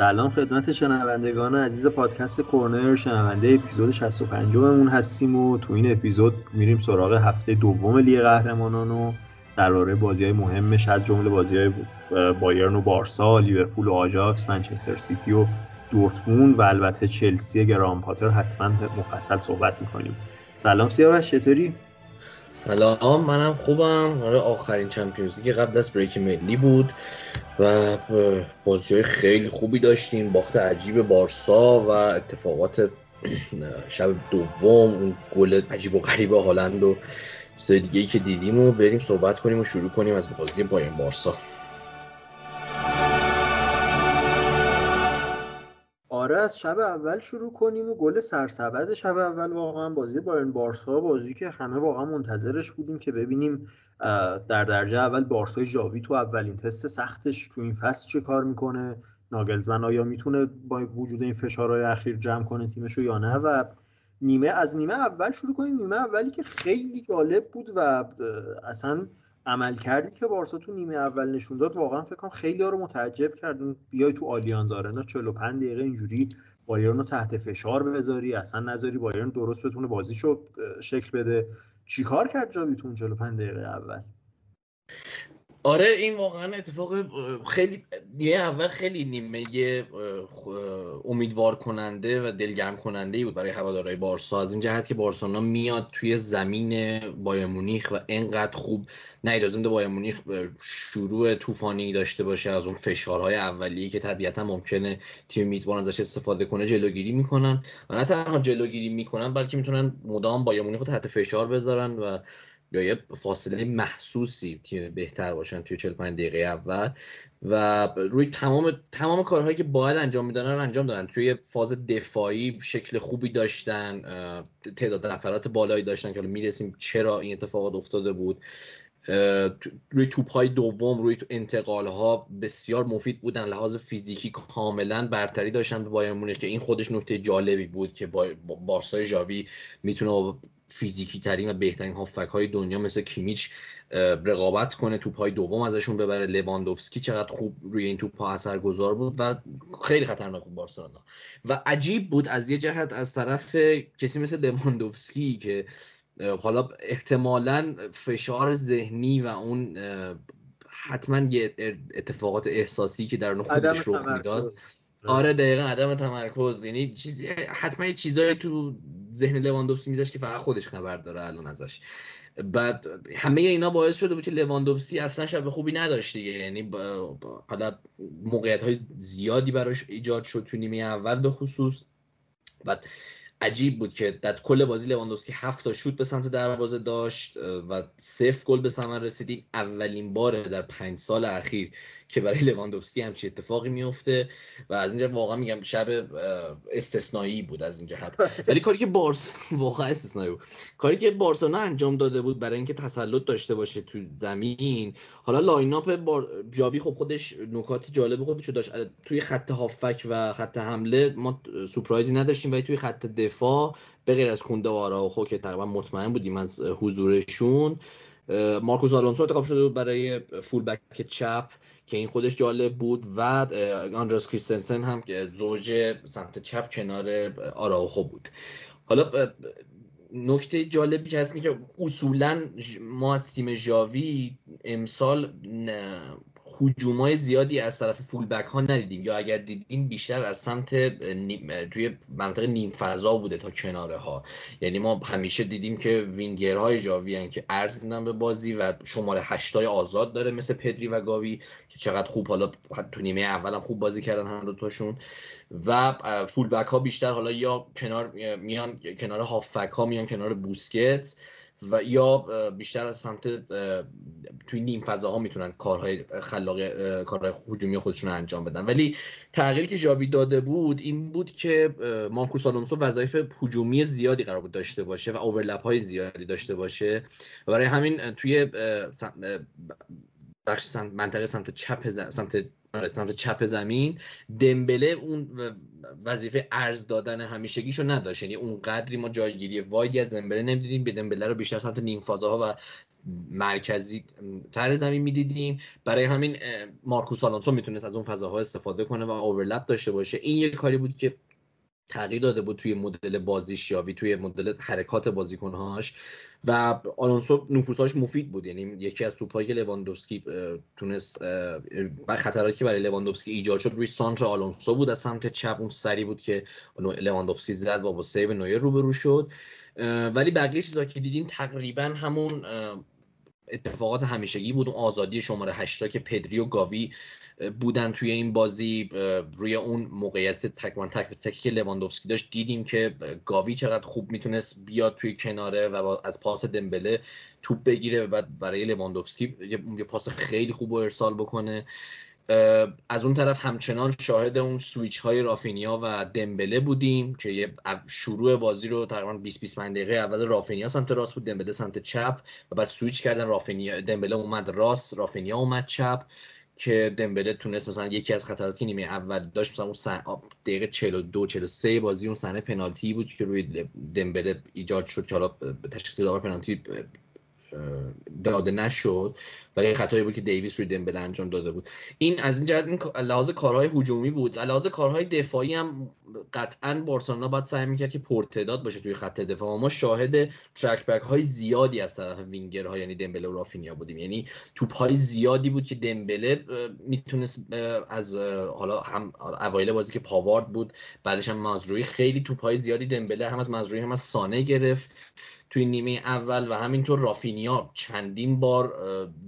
سلام خدمت شنوندگان عزیز پادکست کورنر. شنونده اپیزود 65 مون هستیم و تو این اپیزود میریم سراغ هفته دوم لیگ قهرمانان و درباره بازی های مهمش از جمله بازی های بایرن و بارسا، لیورپول و آژاکس، منچستر سیتی و دورتموند و البته چلسی گرام پاتر. حتما مفصل صحبت می‌کنیم. سلام سیاوش چطوری؟ سلام منم خوبم. آره آخرین Champions که قبل از بریک ملی بود و بازی خیلی خوبی داشتیم. باخت عجیب بارسا و اتفاقات شب دوم اون گل عجیب و غریب هالند و چیزای دیگه ای که دیدیم و بریم صحبت کنیم و شروع کنیم از بازی بایر بارسا. آره از شب اول شروع کنیم و گل سرسبد شب اول. واقعا بازی بایرن بارسا بازی که همه واقعا منتظرش بودیم که ببینیم در درجه اول بارسای جاوی تو اولین تست سختش تو این فصل چه کار می‌کنه ناگلزمن آیا می‌تونه با وجود این فشارهای اخیر جمع کنه تیمشو یا نه؟ و نیمه از نیمه اول شروع کنیم. نیمه اولی که خیلی جالب بود و اصلا عمل کردی که بارسا تو نیمه اول نشون داد واقعا فکر کنم خیلی ها رو متعجب کردن بیای تو آلیانز آرنا 45 دقیقه اینجوری بایرن رو تحت فشار بذاری اصلا نذاری بایرن درست بتونه بازیشو شکل بده. چیکار کرد جاوی تو 45 دقیقه اول؟ آره این واقعا اتفاق خیلی نیمه اول خیلی نیمه امیدوار کننده و دلگرم کننده ای بود برای هوادارهای بارسا. از این جهت که بارسلونا میاد توی زمین بایر مونیخ و انقدر خوب نه اجازه میده بایر مونیخ شروع طوفانی داشته باشه از اون فشارهای اولیه که طبیعتا ممکنه تیم میزبان ازش استفاده کنه جلوگیری می‌کنن. و نه تنها جلوگیری می‌کنن بلکه می‌تونن مدام بایر مونیخ رو تحت فشار بذارن و یا یه فاصله محسوسی تیم بهتر باشن توی 45 دقیقه اول و روی تمام تمام کارهایی که باید انجام میدن رو انجام دادن. توی فاز دفاعی شکل خوبی داشتن تعداد نفرات بالایی داشتن که می‌رسیم چرا این اتفاقات افتاده بود. روی توپ های دوم روی انتقال ها بسیار مفید بودن. لحاظ فیزیکی کاملا برتری داشتن به بایر مونیخ که این خودش نکته جالبی بود که بارسای ژاوی می‌تونه فیزیکی ترین و بهترین هافک های دنیا مثل کیمیچ رقابت کنه توپ های دوم ازشون ببره. لواندوفسکی چقدر خوب روی این توپ ها اثرگذار بود و خیلی خطرناک بود بارسلونا. و عجیب بود از یه جهت از طرف کسی مثل لواندوفسکی که حالا احتمالا فشار ذهنی و اون حتما یه اتفاقات احساسی که در خودش رخ می‌داد. آره. دقیقا عدم تمرکز. یعنی چیز حتما یه چیزایی تو ذهن لواندوفسکی میذاش که فقط خودش خبر داره الان ازش. بعد همه اینا باعث شده بود که لواندوفسکی اصلا شب خوبی نداشت دیگه. یعنی حالا موقعیت های زیادی براش ایجاد شد تو نیمه اول به خصوص. بعد عجیب بود که در کل بازی لواندوفسکی هفت تا شوت به سمت دروازه داشت و صفر گل به ثمر رسیدیم اولین باره در پنج سال اخیر که برای لواندوفسکی همچی اتفاقی میفته و از اینجا واقعا میگم شب استثنایی بود از این جهت ولی کاری که بارس واقعا استثنایی بود. کاری که بارسلونا انجام داده بود برای اینکه تسلط داشته باشه تو زمین. حالا line up بار... جاوی خب خودش نکات جالب خودش داشت. توی خط هافبک و خط حمله ما سورپرایزی نداشتیم ولی توی خط دفاع به غیر از کونده و آراوخو که تقریبا مطمئن بودیم از حضورشون مارکوس آلونسو انتخاب شده بود برای فول بک چپ که این خودش جالب بود و آندرس کریستنسن هم زوج سمت چپ کنار آراوخو بود. حالا نکته جالبی که هست که اصولا ما از تیم ژاوی امسال های زیادی از طرف فول بک ها ندیدیم. یا اگر دیدیم بیشتر از سمت توی منطقه نیم فضا بوده تا کناره ها یعنی ما همیشه دیدیم که وینگرهای جاوی که ارز میدن به بازی و شماره هشتای آزاد داره مثل پدری و گاوی که چقدر خوب حالا تو نیمه اول هم خوب بازی کردن هم دوتاشون و فول بک ها بیشتر حالا یا کنار میان کنار هافک ها میان کنار بوسکت و یا بیشتر از سمت توی نیم فضاها می‌تونن کارهای خلاق کارهای هجومی خودشون رو انجام بدن. ولی تغییری که جاوی داده بود این بود که مارکوس آلونسو وظایف هجومی زیادی قرار بود داشته باشه و اوورلپ های زیادی داشته باشه و برای همین توی بخش منطقه سمت چپ سمت سمت چپ زمین. دمبله اون وظیفه ارز دادن همیشگیشو نداشت. یعنی اون قدری ما جایگیری وایدی از دمبله نمی‌دیدیم. به دمبله رو بیشتر سمت نیم فازاها و مرکزی تر زمین می‌دیدیم. برای همین مارکوس آلونسو می‌تونست از اون فضاها استفاده کنه و اوورلپ داشته باشه. این یه کاری بود که تغییر داده بود توی مدل بازیش یاوی توی مدل حرکات بازیکنهاش و آلونسو نفوذهاش مفید بود. یعنی یکی از توپایی که لواندوفسکی تونست بر خطراتی که برای لواندوفسکی ایجاد شد روی سانتر آلونسو بود. از سمت چپ اون سری بود که لواندوفسکی زد و با save نویر روبرو شد. ولی بقیه چیزا که دیدیم تقریبا همون اتفاقات همیشگی بود. اون آزادی شماره 8 که پدری و گاوی بودن توی این بازی روی اون موقعیت تکمان تک به تکی که لواندوفسکی داشت دیدیم که گاوی چقدر خوب می‌تونست بیاد توی کناره و از پاس دمبله توپ بگیره و برای لواندوفسکی یه پاس خیلی خوب و ارسال بکنه. از اون طرف همچنان شاهد اون سویچ های رافینیا و دمبله بودیم که یه شروع بازی رو تقریبا 20 25 دقیقه اول رافینیا سمت راست بود دمبله سمت چپ و بعد سویچ کردن رافینیا دمبله اومد راست رافینیا اومد چپ. که دمبله تونست مثلا یکی از خطراتی که نیمه اول داشت مثلا اون سن... دقیقه 42 43 بازی اون صحنه پنالتی بود که روی دمبله ایجاد شد که حالا تشخیص داور پنالتی داده نشد. ولی خطایی بود که دیویس روی دمبل انجام داده بود. این از این جهت این لحاظ کارهای هجومی بود. لحاظ کارهای دفاعی هم قطعا بارسلونا باید سعی می‌کرد که پرتداد باشه توی خط دفاع. ما شاهد ترک بک های زیادی از طرف ها یعنی دمبله و رافینیا بودیم. یعنی توپ های زیادی بود که دمبله می‌تونست از حالا هم اوایل بازی که پاوارد بود بعدش هم مازروی. خیلی توپ های زیادی دمبله هم از مازروی هم از سانه گرفت. توی نیمه اول و همینطور رافینیا چندین بار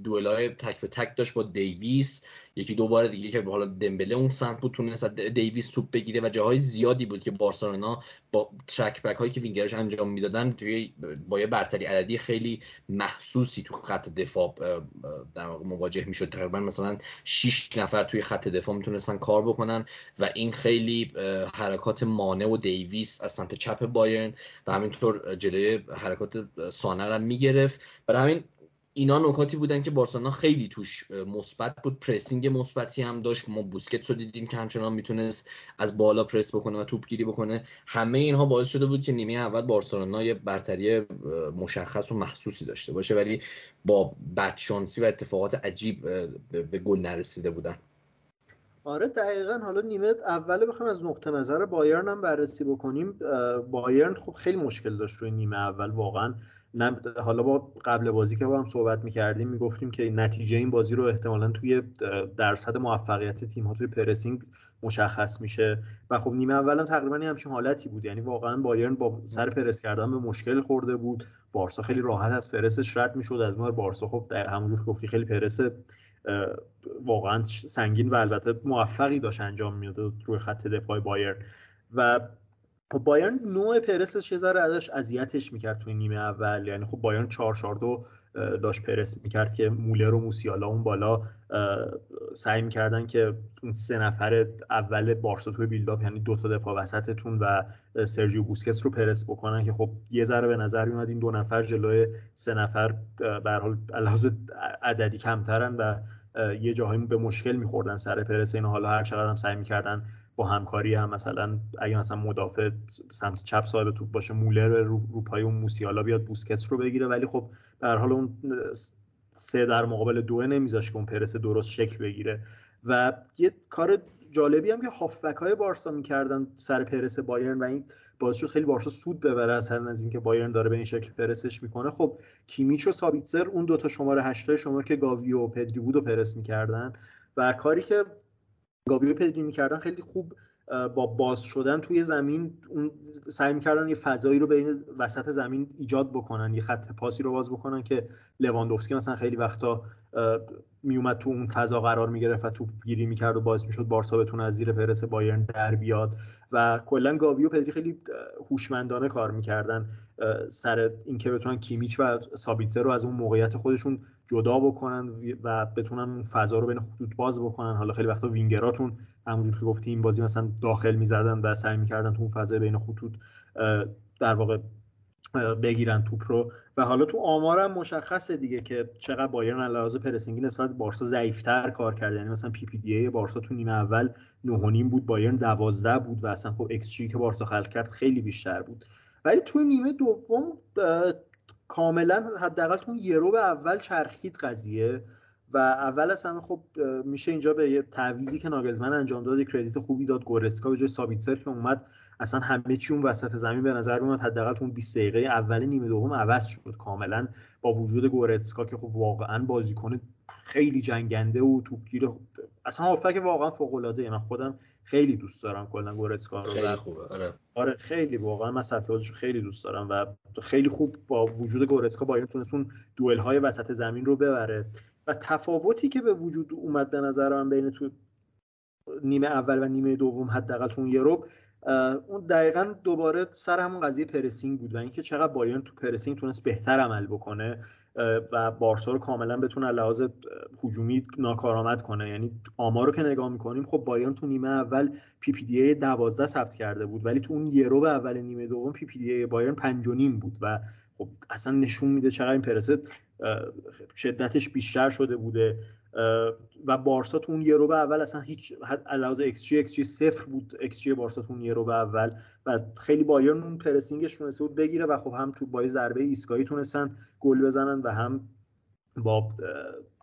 دوئلای تک به تک داشت با دیویس. یکی دو بار دیگه که حالا دمبله اون سمت بود تونست دیویس توپ بگیره و جاهای زیادی بود که بارسلونا با ترک بک هایی که وینگرش انجام می‌دادن توی با یه برتری عددی خیلی محسوسی تو خط دفاع در مواجه می‌شد. تقریبا مثلا 6 نفر توی خط دفاع می‌تونستن کار بکنن و این خیلی حرکات مانع و دیویس از سمت چپ بایرن و همینطور جلوی حرکات سانه رو می‌گرفت. برای همین اینا نکاتی بودن که بارسلونا خیلی توش مثبت بود. پرسینگ مثبتی هم داشت. ما بوسکتس رو دیدیم که همچنان می‌تونست از بالا پرس بکنه و توپ گیری بکنه. همه اینها باعث شده بود که نیمه اول بارسلونا یه برتری مشخص و محسوسی داشته باشه. ولی با بدشانسی و اتفاقات عجیب به گل نرسیده بودن. آره دقیقا. حالا نیمه اوله بخوایم از نقطه نظر بایرن هم بررسی بکنیم. بایرن خب خیلی مشکل داشت روی نیمه اول. واقعا حالا با قبل بازی که با هم صحبت می‌کردیم می‌گفتیم که نتیجه این بازی رو احتمالا توی درصد موفقیت تیم ها توی پرسینگ مشخص میشه. و خب نیمه اول هم تقریبا همچین حالتی بود. یعنی واقعا بایرن با سر پرس کردن به مشکل خورده بود. بارسا خیلی راحت از پرسش رد می‌شد. از نوع بارسا خب در همونجور گفتی خیلی پرس واقعا سنگین و البته موفقی داشت انجام می‌داد روی خط دفاع بایرن. و خب بایرن نوع پرسش یه ذره ازش اذیتش می‌کرد توی نیمه اول. یعنی خب بایرن 4 4 2 داشت پرس می‌کرد که مولر و موسیالا اون بالا سعی می‌کردن که اون سه نفر اول بارسا توی بیلداپ یعنی دو تا دفاع وسطتون و سرجیو بوسکس رو پرس بکنن که خب یه ذره به نظر میاد این دو نفر جلوی سه نفر به حال عددی کمترن و یه جاهایی به مشکل میخوردن سر پرس اینو حالا هر چقدر هم سعی می‌کردن با همکاری هم مثلا اگه مثلا مدافع سمت چپ صاحب توپ باشه مولر رو, رو پای اون موسیالا بیاد بوسکتس رو بگیره. ولی خب در حال اون سه در مقابل دو نمیذاش که اون پرس درست شکل بگیره. و یه کار جالبی هم که هافبک های بارسا می‌کردن سر پرس بایرن و این باعث شد خیلی بارسا سود ببره از از اینکه بایرن داره به این شکل پرسش می‌کنه. خب کیمیچ و سابیتزر اون دوتا شماره هشتای شما که گاوی و پدری بود و پرس می‌کردن و کاری که گاوی و پدری می‌کردن خیلی خوب با باز شدن توی زمین اون سعی می‌کردن یه فضایی رو بین وسط زمین ایجاد بکنن یه خط پاسی رو باز بکنن که لواندوفسکی مثلا خیلی وقتا میومد تو اون فضا قرار می‌گرفت و توپ گیری می‌کرد و باعث می‌شد بارسا بتونه از زیر پرس بایرن در بیاد و کلا گاوی و پدری خیلی هوشمندانه کار می‌کردن سر اینکه بتونن کیمیچ و سابیتزه رو از اون موقعیت خودشون جدا بکنن و بتونن اون فضا رو بین خطوط باز بکنن. حالا خیلی وقتا وینگراتون همونجور که گفتی این بازی مثلا داخل می‌زدن و سعی می‌کردن تو اون فضای بین خطوط در واقع بگیرن توپ رو. و حالا تو آمارم مشخصه دیگه که چقدر بایرن از لحاظ pressing ی نسبت بارسا ضعیفتر کار کرده. یعنی مثلا PPDA بارسا تو نیمه اول 9.5 بود بایرن 12 بود و اصلا خب ایکس که بارسا خلق کرد خیلی بیشتر بود. ولی تو نیمه دوم کاملا حداقل تو یه ربع اول چرخید قضیه. و اول از همه خب میشه اینجا به یه تعویضی که ناگلزمن انجام داد credit خوبی داد. گورتسکا به جای سابیتسر که اومد اصلا همه چی اون وسط زمین به نظر میاد حداقل اون 20 دقیقه اول نیمه دوم عوض شد کاملا با وجود گورسکا که خب واقعا بازیکن خیلی جنگنده و توپگیر اصلا که واقعا فوق العاده من خودم خیلی دوست دارم کلا گورسکا رو. خیلی خوبه. آره. آره خیلی. واقعا من سبک خیلی دوست دارم و خیلی خوب با وجود گورسکا بایرن تونست اون دوئل های وسط زمین رو ببره. و تفاوتی که به وجود اومد به نظر من بین تو نیمه اول و نیمه دوم حداقل تو اون اون دقیقا دوباره سر همون قضیه pressing بود و اینکه چقدر بایرن تو pressing تونست بهتر عمل بکنه و بارسا رو کاملا بتونه لحاظ هجومی ناکارآمد کنه. یعنی آمار رو که نگاه می‌کنیم خب بایرن تو نیمه اول PPDA 12 ثبت کرده بود ولی تو اون یه ربع اول نیمه دوم PPDA بایرن 5 بود و خب اصلا نشون میده چقدر این پرست شدتش بیشتر شده بوده و بارسا تو اون ربع اول اصلا هیچ علاوه ایکس جی ایکس جی صفر بود ایکس جی بارسا تو اون ربع اول و خیلی بایرن اون pressing ش تونسته بود بگیره و خب هم تو با ضربه ایستگاهی تونستن گل بزنن و هم با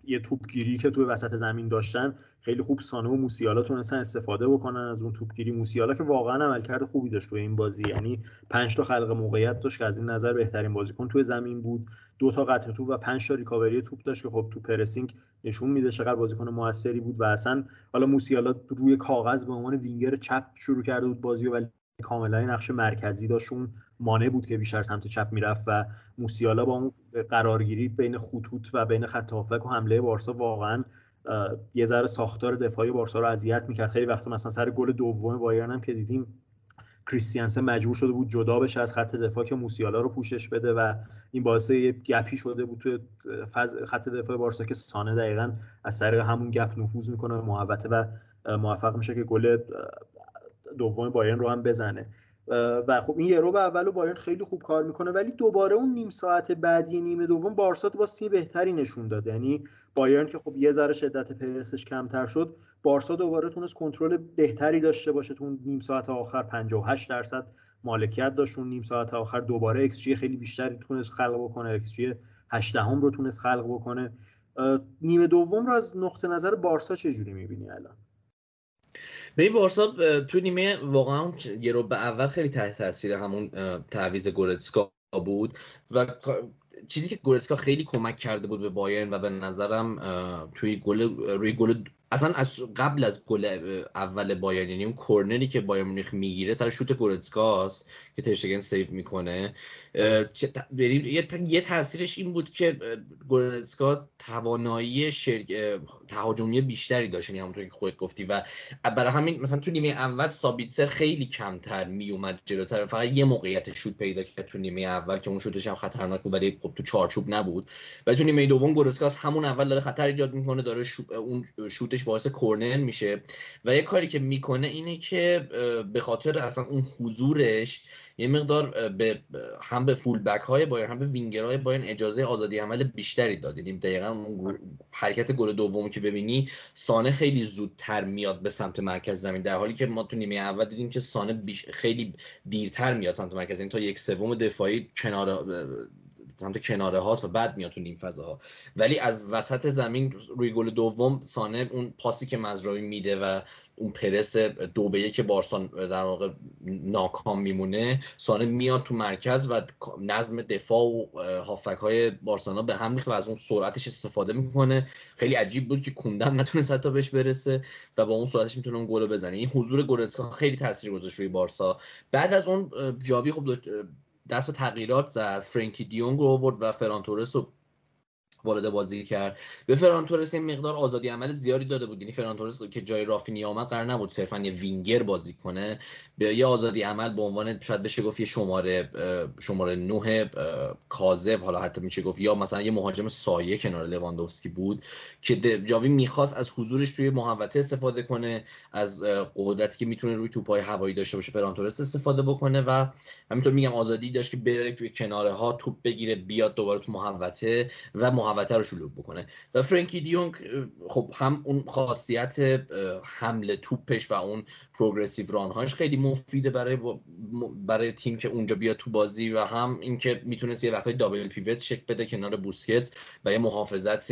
یه توپگیری که توی وسط زمین داشتن خیلی خوب سانه و موسیالا تونستن استفاده بکنن از اون توپگیری. موسیالا که واقعا عملکرد خوبی داشت توی این بازی. یعنی پنج تا خلق موقعیت داشت که از این نظر بهترین بازیکن توی زمین بود. دو تا قطع توپ و پنج تا ریکاوری توپ داشت که خب تو پرسینگ نشون میده چقدر بازیکن موثری بود و اصلا حالا موسیالا روی کاغذ به عنوان وینگر چپ شروع کرده بود بازی ولی کاملا نقش مرکزی داشت. اون مانع بود که بیشتر سمت چپ می‌رفت و موسیالا با اون قرارگیری بین خطوط و بین خط و حمله بارسا واقعا یه ذره ساختار دفاعی بارسا رو اذیت می‌کرد. خیلی وقت مثلا سر گل دوم بایرن هم که دیدیم کریستیانسن مجبور شده بود جدا بشه از خط دفاع که موسیالا رو پوشش بده و این باعث یه گپی شده بود تو خط دفاع بارسا که سانه دقیقا از طریق همون گپ نفوذ می‌کنه و موفق میشه که گل دوم بایرن رو هم بزنه. و خب این یورو به اول بایرن خیلی خوب کار می‌کنه ولی دوباره اون نیم ساعت بعدی نیمه دوم بارسا با سی بهتری نشون داد یعنی بایرن که خب یه ذره شدت پرسش کمتر شد بارسا دوباره تونست کنترل بهتری داشته باشه تو نیم ساعت آخر 58 درصد مالکیت داشت اون نیم ساعت آخر. دوباره ایکس خیلی بیشتری تونست خلق بکنه ایکس جی 8 هم رو تونست خلق بکنه. نیمه دوم رو از نقطه نظر بارسا چجوری می‌بینی الان؟ این بارسا تو نیمه واقعا یه ربع اول خیلی تحت تاثیر همون تعویض گورتسکا بود و چیزی که گورتسکا خیلی کمک کرده بود به بایرن و به نظرم توی گل روی گل اصلا از قبل از گل اول بایرن یعنی اون کورنری که بایرن مونیخ می‌گیره سر شوت گورتسکاس که ترشتگن save می‌کنه یه یه تاثیرش این بود که گورتسکا توانایی شرکت تهاجمی بیشتری داشت یعنی همونطور که خودت گفتی. و برای همین مثلا تو نیمه اول سابیتسر خیلی کمتر میومد جلوتر. فقط یه موقعیت شوت پیدا کرد تو نیمه اول که اون شوتش هم خطرناک بود ولی خب تو چارچوب نبود. و تو نیمه دوم گورتسکا همون اول داره خطر ایجاد می‌کنه داره اون شوت باعث کورنر میشه. و یه کاری که می‌کنه اینه که به خاطر اصلا اون حضورش یه مقدار به هم به فول بک های بایر هم به وینگر های بایر اجازه آزادی عمل بیشتری داد. یعنی دقیقا حرکت گل دوم که ببینی سانه خیلی زودتر میاد به سمت مرکز زمین در حالی که ما تو نیمه اول دیدیم که سانه خیلی دیرتر میاد سمت مرکز زمین تا یک سوم دفاعی کنار سمت کناره هاست و بعد میاد تو نیم فضاها. ولی از وسط زمین روی گل دوم سانه اون پاسی که مزراوی میده و اون پرس دو به یک بارسان در واقع ناکام میمونه سانه میاد تو مرکز و نظم دفاع و هافک های بارسانا به هم ریخت و از اون سرعتش استفاده می‌کنه. خیلی عجیب بود که کوندم نتونست حتی بهش برسه و با اون سرعتش می‌تونه اون گل بزنه. این حضور گورتسکا خیلی تاثیر گذاشت روی بارسا. بعد از اون جاوی خب دست به تغییرات زد. فرانکی دیونگ رو آورد و فرانتورس رو وارد بازی کرد. به فرانتورس این مقدار آزادی عمل زیادی داده بود. یعنی فرانتورس که جای رافینی آمد قرار نبود صرفا یه وینگر بازی کنه. به یه آزادی عمل به عنوان شاید بشه گفت یه شماره شماره 9 کاذب. حالا حتی میشه گفت یا مثلا یه مهاجم سایه کنار لواندوفسکی بود که جاوی می‌خواست از حضورش توی محوطه استفاده کنه از قدرتی که می‌تونه روی توپای هوایی داشته باشه فرانتورس استفاده بکنه و همینطور میگم آزادی داشت که بره توی کناره ها توپ بگیره بیاد دوباره تو محوطه و محوطه رو شلوغ بکنه. و فرانکی دیونگ خب هم اون خاصیت حمله توپش و اون پروگرسیو رانهاش خیلی مفیده برای برای تیم که اونجا بیاد تو بازی و هم اینکه می‌تونست یه وقتای دابل پیوت شک بده کنار بوسکتس و یه محافظت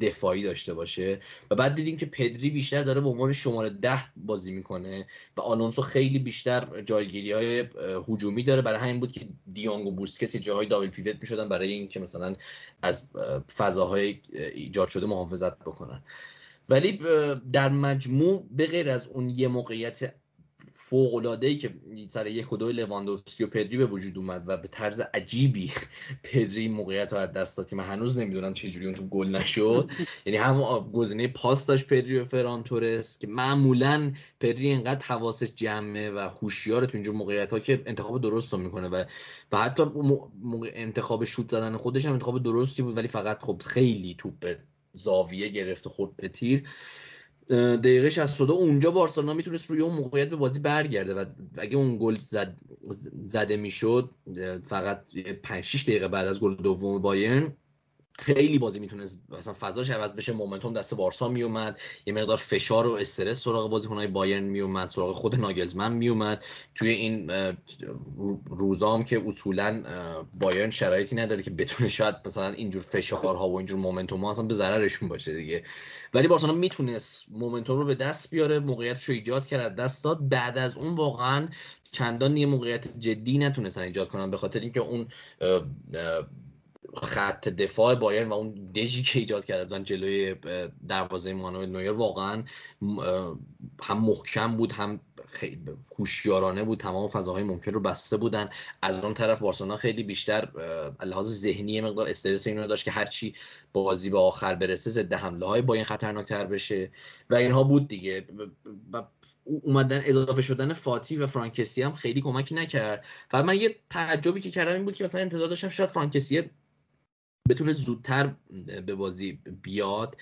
دفاعی داشته باشه. و بعد دیدیم که پدری بیشتر داره به عنوان شماره ده بازی می‌کنه و آلونسو خیلی بیشتر جایگیری های هجومی داره. برای همین بود که دیونگ و بوسکتس جاهای دابل پیوت می‌شدن برای اینکه مثلا از فضاهای ایجاد شده محافظت بکنن. ولی در مجموع به غیر از اون یه موقعیت فوق العاده ای که سر یک و دو لواندوفسکی و پدری به وجود اومد و به طرز عجیبی پدری موقعیت از دست داد که من هنوز نمی‌دونم چه جوری اون تو گل نشد. یعنی هم گزینه پاس داشت پدری و فران تورس که معمولا پدری اینقدر حواسش جمعه و هوشیار تو اینجور موقعیت ها که انتخاب درست رو می‌کنه و و حتی انتخاب شوت زدن خودش هم انتخاب درستی بود ولی فقط خب خیلی توپ زاویه گرفته خورد به تیر. دقیقه 62 اونجا بارسلونا می‌تونست روی اون موقعیت به بازی برگرده و اگه اون گل زد زده می‌شد فقط 5 6 دقیقه بعد از گل دوم بایرن خیلی بازی می‌تونست مثلا فضاش عوض بشه مومنتوم دست بارسا میومد یه مقدار فشار و استرس سراغ بازیکنهای بایرن میومد سراغ خود ناگلزمن میومد. توی این روزام که اصولا بایرن شرایطی نداره که بتونه شاید مثلا اینجور فشارها و اینجور مومنتوم ها اصلا به ضررشون باشه دیگه. ولی بارسلونا می‌تونست مومنتوم رو به دست بیاره موقعیتش رو ایجاد کرد دست داد. بعد از اون واقعا چندان یه موقعیت جدی نتونستن ایجاد کنن به خاطر اینکه اون خط دفاع بایرن و اون دژی که ایجاد کردن جلوی دروازه مانوئل نویر واقعا هم محکم بود هم خیلی هوشیارانه بود تمام فضاهای ممکن رو بسته بودن. از اون طرف بارسلونا خیلی بیشتر لحاظ ذهنی مقدار استرس اینو داشت که هرچی بازی به آخر برسه ضد حمله های با این خطرناکتر بشه. و اینها بود دیگه. اومدن اضافه شدن فاتی و فرانکسی هم خیلی کمکی نکرد. فقط من یه تعجبی که کردم این بود که مثلا انتظار داشتم شاید فرانکسی بتونه زودتر به بازی بیاد.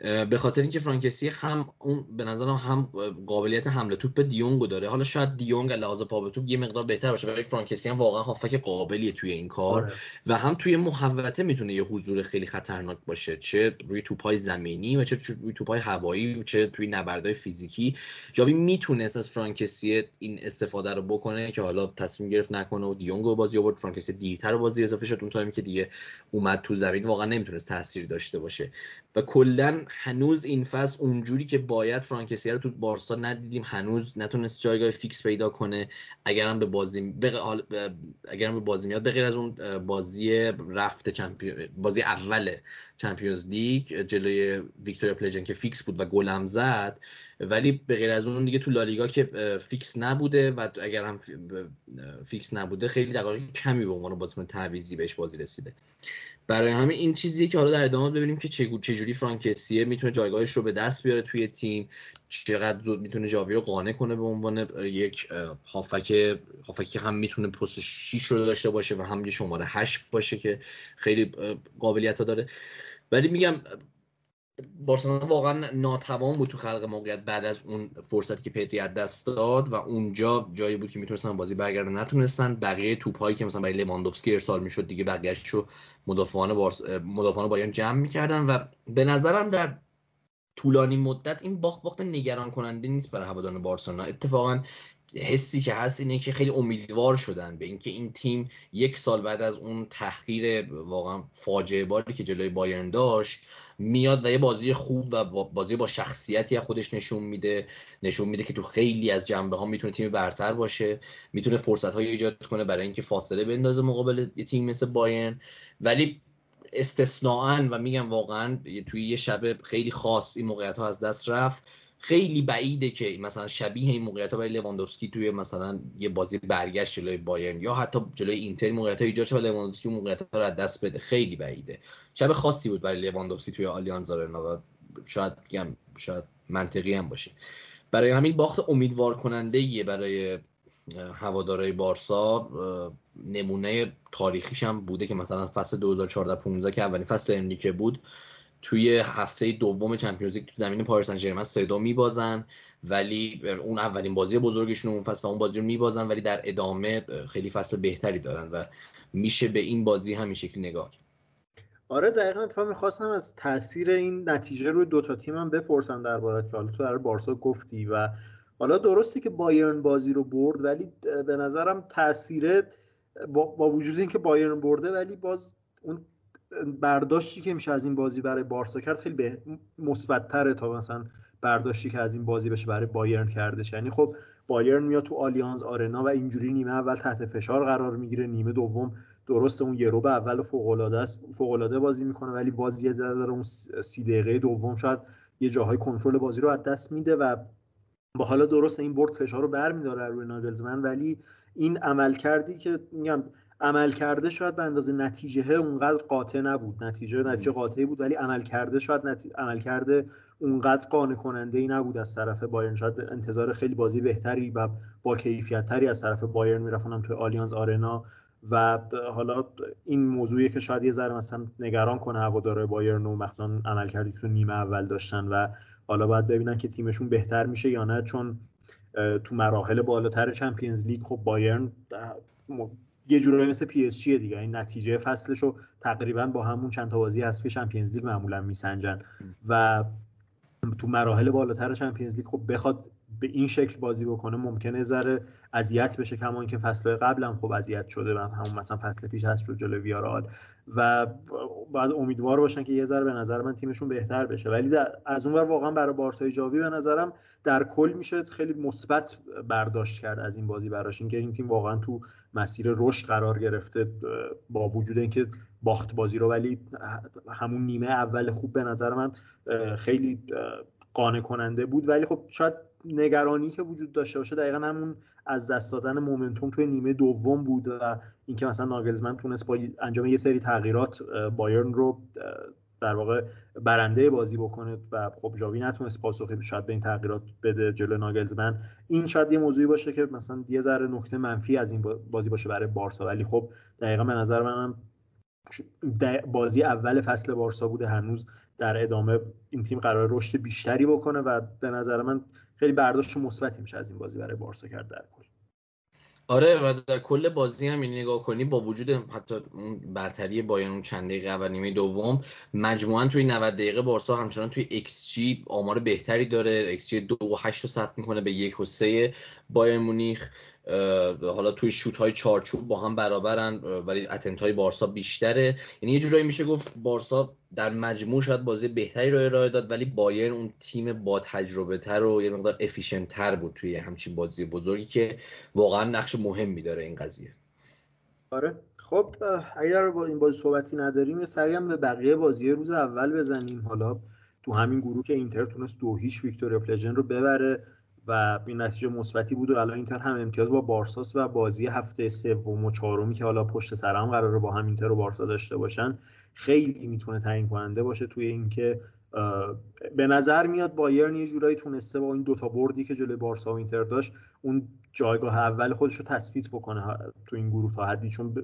به خاطر اینکه فرانکسی هم اون به نظرم هم قابلیت حمله توپ دیونگو داره. حالا شاید دیونگ لحاظ پا به توپ یه مقدار بهتر باشه ولی فرانکسی هم واقعا هافک قابلیه توی این کار. آره. و هم توی محوطه می‌تونه یه حضور خیلی خطرناک باشه چه روی توپای زمینی و چه روی توپای هوایی چه توی نبردهای فیزیکی. جاوی می‌تونست از فرانک کسی این استفاده رو بکنه که حالا تصمیم گرفت نکنه و دیونگو بازی آورد. فرانک کسی دیرتر بازی اضافه شد. اون تایمی که دیگه اومد تو زمین واقعا نمی‌تونست تاثیر داشته باشه. و کلا هنوز این فصل اونجوری که باید فرانک کسی رو تو بارسا ندیدیم. هنوز نتونست جایگاه فیکس پیدا کنه. اگرم به بازی بغ... اگرم به بازی میاد بغیر از اون بازی رفت Champion بازی اول Champions League جلوی ویکتوریا پلژن که فیکس بود و گلم زد. ولی به غیر از اون دیگه تو لالیگا که فیکس نبوده و اگر هم فیکس نبوده خیلی دقایق کمی به عنوان بازیکن تعویضی بهش بازی رسیده. برای همین این چیزیه که حالا در ادامه ببینیم که چجوری فرانک کسیه می‌تونه جایگاهش رو به دست بیاره توی تیم چقدر زود می‌تونه جاوی رو قانع کنه به عنوان یک هافبک هافبکی هم می‌تونه پست 6 رو داشته باشه و هم یه شماره 8 باشه که خیلی قابلیت ها داره. ولی میگم بارسلونا واقعا ناتوان بود تو خلق موقعیت بعد از اون فرصتی که پدری از دست داد و اونجا جایی بود که می‌تونستن بازی برگردن. نتونستن بقیه توپ هایی که مثلا برای لواندوفسکی ارسال می‌شد دیگه بقیه‌اشو مدافعان بارس مدافعان بایرن جمع می‌کردن و به نظرم در طولانی مدت این باخت باخت نگران کننده نیست برای هواداران بارسلونا. اتفاقا حسی که هست اینه که خیلی امیدوار شدن به اینکه این تیم یک سال بعد از اون تحقیر واقعا فاجعه باری که جلوی بایرن داشت میاد و یه بازی خوب و بازی با شخصیتی از خودش نشون میده نشون میده که تو خیلی از جنبه ها می‌تونه تیم برتر باشه می‌تونه فرصت های ایجاد کنه برای اینکه فاصله بندازه مقابل یه تیم مثل بایرن. ولی استثناا و میگم واقعا توی یه شب خیلی خاص این موقعیت ها از دست رفت. خیلی بعیده که مثلا شبیه این موقعیت ها برای لواندوفسکی توی مثلا یه بازی برگشت جلوی بایرن یا حتی جلوی اینتر موقعیت ها ایجاد شه و لواندوفسکی موقعیت ها رو از دست بده. خیلی بعیده. شب خاصی بود برای لواندوفسکی توی آلیانز آرنا و شاید بگم شاید منطقی هم باشه. برای همین باخت امیدوار کننده یه برای هوادارهای بارسا نمونه تاریخیش هم بوده که مثلا فصل 2014 15 که اولین فصل انریکه بود. توی هفته دوم چمپیونز لیگ تو زمین پاریس سن ژرمن سه میبازن ولی اون اولین بازی بزرگشون اون فصل و اون بازی رو میبازن ولی در ادامه خیلی فصل بهتری دارن و میشه به این بازی همین شکلی نگاه کرد. آره دقیقا اتفاق می‌خواستم از تاثیر این نتیجه روی دوتا تیم هم بپرسم درباره که حالا تو در بارسا گفتی و حالا درسته که بایرن بازی رو برد ولی به نظرم تاثیر با وجود اینکه بایرن برده ولی باز اون برداشتی که میشه از این بازی برای بارسا کرد خیلی به مثبتتره تا مثلا برداشتی که از این بازی بشه برای بایرن کردش یعنی خب بایرن میاد تو آلیانز آرنا و اینجوری نیمه اول تحت فشار قرار می‌گیره نیمه دوم درست اون یه به اول فوق العاده است بازی می‌کنه ولی بازی یه داره اون سی دقیقه دوم شاید یه جاهای کنترل بازی رو از دست میده و با حالا درست این برد فشار رو برمیداره روی ناگلزمن. ولی این عمل کردی که میگم عمل کرده شاید به اندازه نتیجه اونقدر قاطع نبود. نتیجه نتیجه قاطعی بود ولی عمل کرده شاید نتی... عمل کرده اونقدر قانع کننده ای نبود از طرف بایرن. شاید انتظار خیلی بازی بهتری و با کیفیت تری از طرف بایرن می‌رفتن توی آلیانز آرنا و حالا این موضوعی که شاید یه ذره مثلا نگران کنه هوادارهای بایرن و عملکردی که تو نیمه اول داشتن و حالا باید ببینن که تیمشون بهتر میشه یا نه. چون تو مراحل بالاتر Champions League خب بایرن یه جورایی مثل PSG دیگه. این نتیجه فصلش رو تقریبا با همون چند تا بازی از پی Champions League معمولا میسنجن. و تو مراحل بالاتر چمپیونز لیگ خب بخواد به این شکل بازی بکنه ممکنه ذره اذیت بشه کما اینکه فصل قبلم خب اذیت شده و همون مثلا فصل پیش هست رو جلو ویارال و بعد امیدوار باشن که یه ذره به نظر من تیمشون بهتر بشه. ولی از اونور واقعا برای بارسای جاوی به نظرم در کل میشه خیلی مثبت برداشت کرد از این بازی براش. اینکه این تیم واقعا تو مسیر رشد قرار گرفته با وجود اینکه باخت بازی رو ولی همون نیمه اول خوب به نظر من خیلی قانع کننده بود. ولی خب شاید نگرانی که وجود داشته باشه دقیقا همون از دست دادن مومنتوم توی نیمه دوم بود و اینکه مثلا ناگلزمن تونست با انجام یه سری تغییرات بایرن رو در واقع برنده بازی بکنه و خب جاوی نتونست پاسخی شاید به این تغییرات بده جلو ناگلزمن. این شاید یه موضوعی باشه که مثلا یه ذره نکته منفی از این بازی باشه برای بارسا. ولی خب دقیقا به نظر منم بازی اول فصل بارسا بوده هنوز در ادامه این تیم قراره رشد بیشتری بکنه و به نظر من خیلی برداشت مثبتی میشه از این بازی برای بارسا کرد در کل. آره و در کل بازی هم اینو نگاه کنی با وجود حتی برتری بایرن اون چند دقیقه اول نیمه دوم مجموعا توی 90 دقیقه بارسا همچنان توی ایکس جی آمار بهتری داره. ایکس جی 2 و 8 رو ثبت می‌کنه به 1 و 3 بایرن مونیخ. حالا توی شوت های چارچوب با هم برابرن ولی اتمپت های بارسا بیشتره. یعنی یه جورایی میشه گفت بارسا در مجموع شاید بازی بهتری رو ارائه داد ولی بایرن اون تیم با تجربه تر و یه مقدار efficient تر بود توی همچین بازی بزرگی که واقعا نقش مهمی داره این قضیه. آره. خب اگر با این بازی صحبتی نداریم سری هم به بقیه بازی روز اول بزنیم. حالا تو همین گروه که اینتر تونست دو هیچ ویکتوریا پلژن رو ببره. و این نتیجه مثبتی بود و الان اینتر هم امتیاز با بارساس و بازی هفته سوم و چهارمی که حالا پشت سر هم قراره با هم اینتر و بارسا داشته باشن خیلی می‌تونه تعیین کننده باشه توی اینکه به نظر میاد بایرن یه جورایی تونسته با این دوتا بردی که جلوی بارسا و اینتر داشت اون جایگاه اول خودش رو تثبیت بکنه تو این گروه تا حدی چون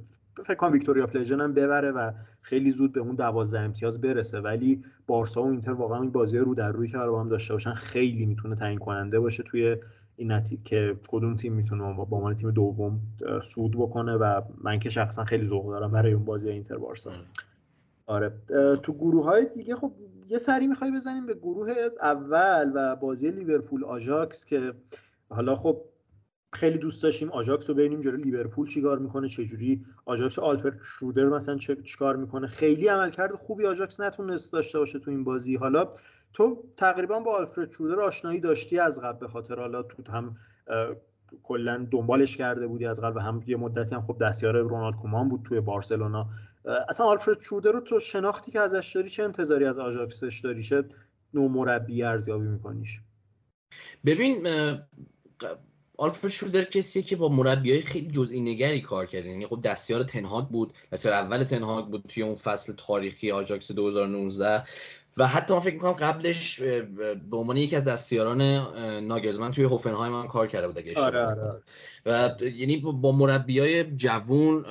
فکر کنم ویکتوریا پلژن هم ببره و خیلی زود به اون دوازده امتیاز برسه. ولی بارسا و اینتر واقعا این بازی رو در روی که با هم داشته باشن خیلی می‌تونه تعیین کننده باشه توی این نتی... که کدوم تیم می‌تونه با عنوان تیم دوم صعود بکنه و من که شخصا خیلی ذوق دارم برای اون بازی اینتر بارسا. آره. تو گروه های دیگه خب یه سری می‌خوای بزنیم به گروه اول و بازی لیورپول آژاکس که حالا خب خیلی دوست داشتیم. آژاکس رو ببینیم جلوی لیورپول چیکار می‌کنه چجوری آژاکس آلفرد شرودر مثلا چیکار می‌کنه. خیلی عملکرد خوبی آژاکس نتونست داشته باشه تو این بازی. حالا تو تقریبا با آلفرد شرودر آشنایی داشتی از قبل به خاطر حالا تو هم کلا دنبالش کرده بودی از قبل هم یه مدتی هم خب دستیار رونالد کومان بود توی بارسلونا. اصلا آلفرد شرودر رو تو شناختی که ازش داری چه انتظاری از آژاکسش داری؟ چه نوع مربی ارزیابی میکنیش؟ ببین آلفرد شودر کسیه که با مربیای خیلی جزئی نگری کار کرده. یعنی خب دستیار تنهاگ بود دستیار اول تنهاگ بود توی اون فصل تاریخی آجاکس 2019 و حتی من فکر می‌کنم قبلش به عنوان یکی از دستیاران ناگرزمن توی هوفنهایم هم کار کرده بود اگه آره آره. و یعنی با مربیای جوون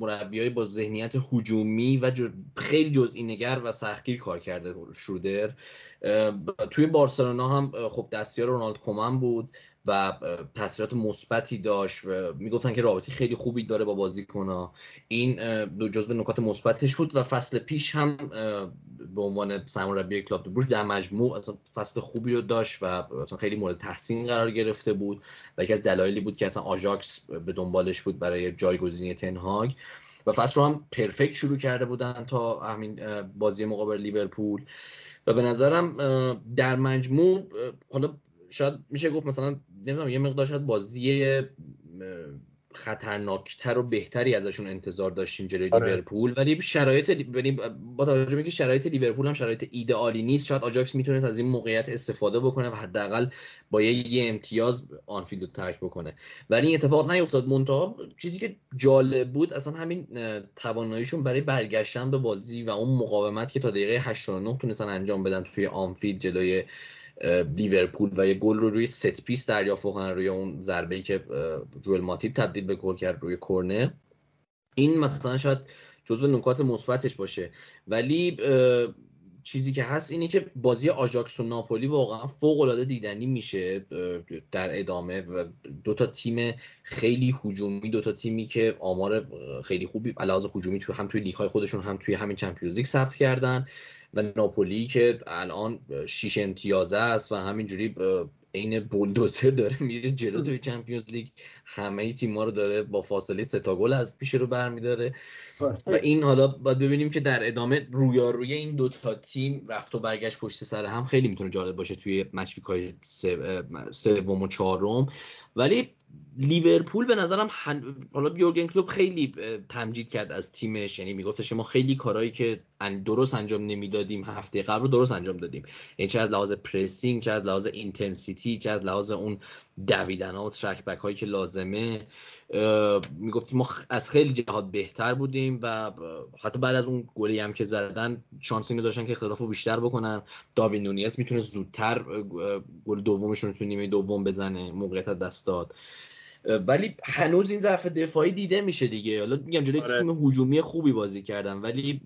مربیای با ذهنیت هجومی و خیلی جزئی نگر و سختگیر کار کرده شودر توی بارسلونا هم خب دستیار رونالد کومن بود و تاثیرات مثبتی داشت و می‌گفتن که رابطه خیلی خوبی داره با بازیکن‌ها. این دو جزو نکات مثبتش بود و فصل پیش هم به عنوان سرمربی کلاب دو بروژ در مجموع اصلا فصل خوبی رو داشت و اصلا خیلی مورد تحسین قرار گرفته بود و یکی از دلایلی بود که اصلا آژاکس به دنبالش بود برای جایگزینی تنهاگ و فصل رو هم پرفکت شروع کرده بودن تا همین بازی مقابل لیورپول. و به نظرم در مجموع حالا شاید میشه گفت مثلا نمی‌دونم یه مقدار شاید بازی خطرناکتر و بهتری ازشون انتظار داشتیم جلوی آره. لیورپول. ولی شرایط یعنی با توجه به که شرایط لیورپول هم شرایط ایدئالی نیست شاید آژاکس می‌تونست از این موقعیت استفاده بکنه و حداقل با یه, یه امتیاز آنفیلد رو ترک بکنه. ولی این اتفاق نیفتاد. منتها چیزی که جالب بود اصلا همین تواناییشون برای برگشتن به بازی و اون مقاومت که تا دقیقه 89 تونستن انجام بدن توی آنفیلد جلوی لیورپول و یه گل رو روی set piece دریافت کنن روی اون ضربه ای که جوئل ماتیپ تبدیل به گل کرد روی کرنر این مثلا شاید جزو نکات مثبتش باشه. ولی چیزی که هست اینه که بازی آژاکس و ناپولی واقعا فوق العاده دیدنی میشه در ادامه و دو تا تیم خیلی هجومی دو تا تیمی که آمار خیلی خوبی علاوه هجومی تو هم توی لیگ های خودشون هم توی همین چمپیونز لیگ ثبت کردن. و ناپولی که الان شیش امتیازه است و همینجوری عین بولدوزر داره میره جلو توی چمپیونز لیگ. همه تیم‌ها رو داره با فاصله سه تا گل از پیش رو برمیداره. آره. و این حالا باید ببینیم که در ادامه رویاروی این دو تا تیم رفت و برگشت پشت سر هم خیلی می‌تونه جالب باشه توی مچ های سوم و چهارم. ولی لیورپول به نظرم حالا یورگن کلوب خیلی تمجید کرد از تیمش. یعنی میگفتش ما خیلی کارهایی که درست انجام نمی‌دادیم هفته قبل رو درست انجام دادیم. یعنی چه از لحاظ pressing چه از لحاظ intensity چه از لحاظ اون دویدن ها و track back هایی که لازمه. می‌گفتیم ما از خیلی جهات بهتر بودیم و حتی بعد از اون گلی هم که زدن شانس اینو داشتن که اختلاف رو بیشتر بکنن. داروین نونیس می‌تونه زودتر گل دومشون تو نیمه دوم بزنه موقعیت دست داد. ولی هنوز این ضعف دفاعی دیده میشه دیگه. حالا میگم جلوی آره. تیم هجومی خوبی بازی کردن ولی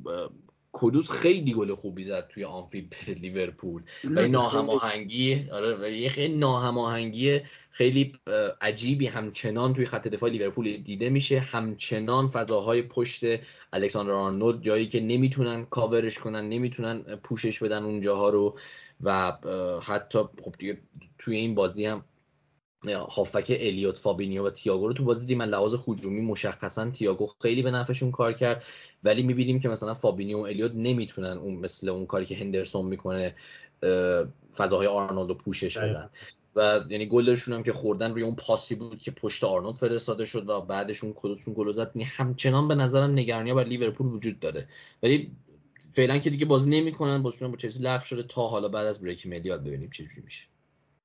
کدوس خیلی گل خوبی زد توی آنفیلد لیورپول. و این ناهماهنگی آره یه خیلی ناهماهنگی خیلی عجیبی همچنان توی خط دفاع لیورپول دیده میشه. همچنان فضاهای پشت الکساندر آرنولد جایی که نمی‌تونن کاورش کنن نمی‌تونن پوشش بدن اونجاها رو. و حتی خب توی این بازی هم هافبک الیوت فابینیو و تیاگو رو تو بازی دیدیم. لحاظ هجومی مشخصا تیاگو خیلی به نفعشون کار کرد. ولی می‌بینیم که مثلا فابینیو و الیوت نمی‌تونن اون مثل اون کاری که هندرسون می‌کنه فضاهای آرنولد رو پوشش بدن. و یعنی گلشون هم که خوردن روی اون پاسی بود که پشت آرنولد فرستاده شد و بعدش اون کدوس اون گل زد. یعنی همچنان به نظرم نگرانی بر لیورپول وجود داره. ولی فعلا که دیگه بازی نمی‌کنن بازیشون با چلسی لغو شده. تا حالا بعد از break ملی ها ببینیم چه میشه.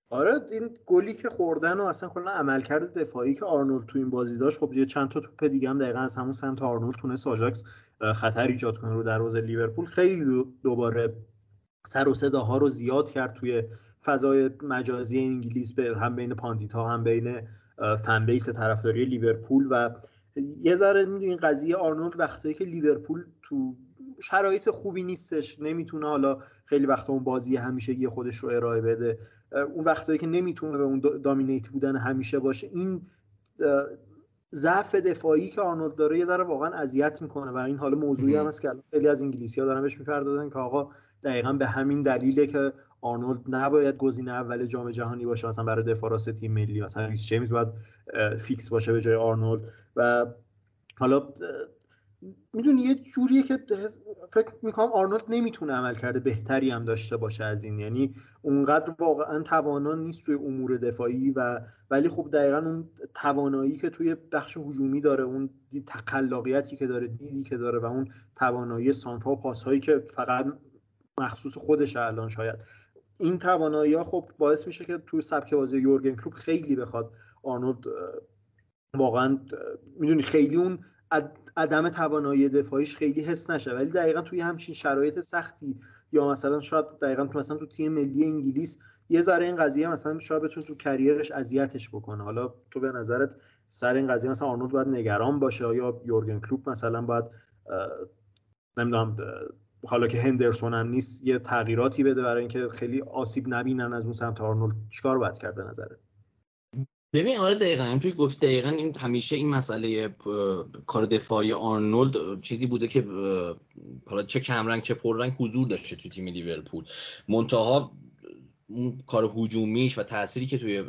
آره این گلی که خوردن و اصلا کلا عملکرد دفاعی که آرنولد تو این بازی داشت خب یه چند تا توپ دیگه هم دقیقا از همون سمت آرنولد تونست آژاکس خطر ایجاد کنه رو دروازه لیورپول. خیلی دوباره سر و صداها رو زیاد کرد توی فضای مجازی انگلیس به هم بین pundit ها هم بین fan base طرفداری لیورپول و یه ذره این قضیه آرنولد وقتی که لیورپول تو شرایط خوبی نیستش. نمی‌تونه حالا خیلی وقتا اون بازی همیشه یه خودش رو ارائه بده. اون وقتایی که نمی‌تونه به اون dominate بودن همیشه باشه. این ضعف دفاعی که آرنولد داره یه ذره واقعا اذیت می‌کنه و این حالا موضوعی هم هست که خیلی از انگلیسی ها دارن بهش می‌پردازن که آقا دقیقا به همین دلیله که آرنولد نباید گزینه اول جام جهانی باشه مثلا برای دفاع راست تیم ملی مثلا ریس جیمز باید فیکس باشه به جای آرنولد. و حالا می‌دونی یه جوریه که فکر می‌کنم آرنولد نمی‌تونه عملکرد بهتری هم داشته باشه از این. یعنی اونقدر واقعا توانا نیست توی امور دفاعی و ولی خب دقیقا اون توانایی که توی بخش هجومی داره اون تخلاقیتی که داره دیدی که داره و اون توانایی سانترا و پاس هایی که فقط مخصوص خودش الان شاید. این توانایی ها خب باعث میشه که توی سبک بازی یورگن کلوب خیلی بخواد آرنولد واقعا می‌دونی خیلی اون عدم توانایی دفاعیش خیلی حس نشه. ولی دقیقا توی همچین شرایط سختی یا مثلا شاید دقیقا تو مثلا تو تیم ملی انگلیس یه ذره این قضیه مثلا شاید بتونه تو کریرش اذیتش بکنه. حالا تو به نظرت سر این قضیه مثلا آرنولد باید نگران باشه یا یورگن کلوب مثلا باید نمی‌دونم حالا که هندرسون هم نیست یه تغییراتی بده برای اینکه خیلی آسیب نبینن از اون سمت آرنولد. چیکار باید کرد به نظره ببین آره دقیقا. همینطوری گفت دقیقا این همیشه این مسئله کار دفاعی آرنولد چیزی بوده که حالا چه کمرنگ چه پررنگ حضور داشته توی تیم لیورپول. منتها اون کار هجومیش و تأثیری که توی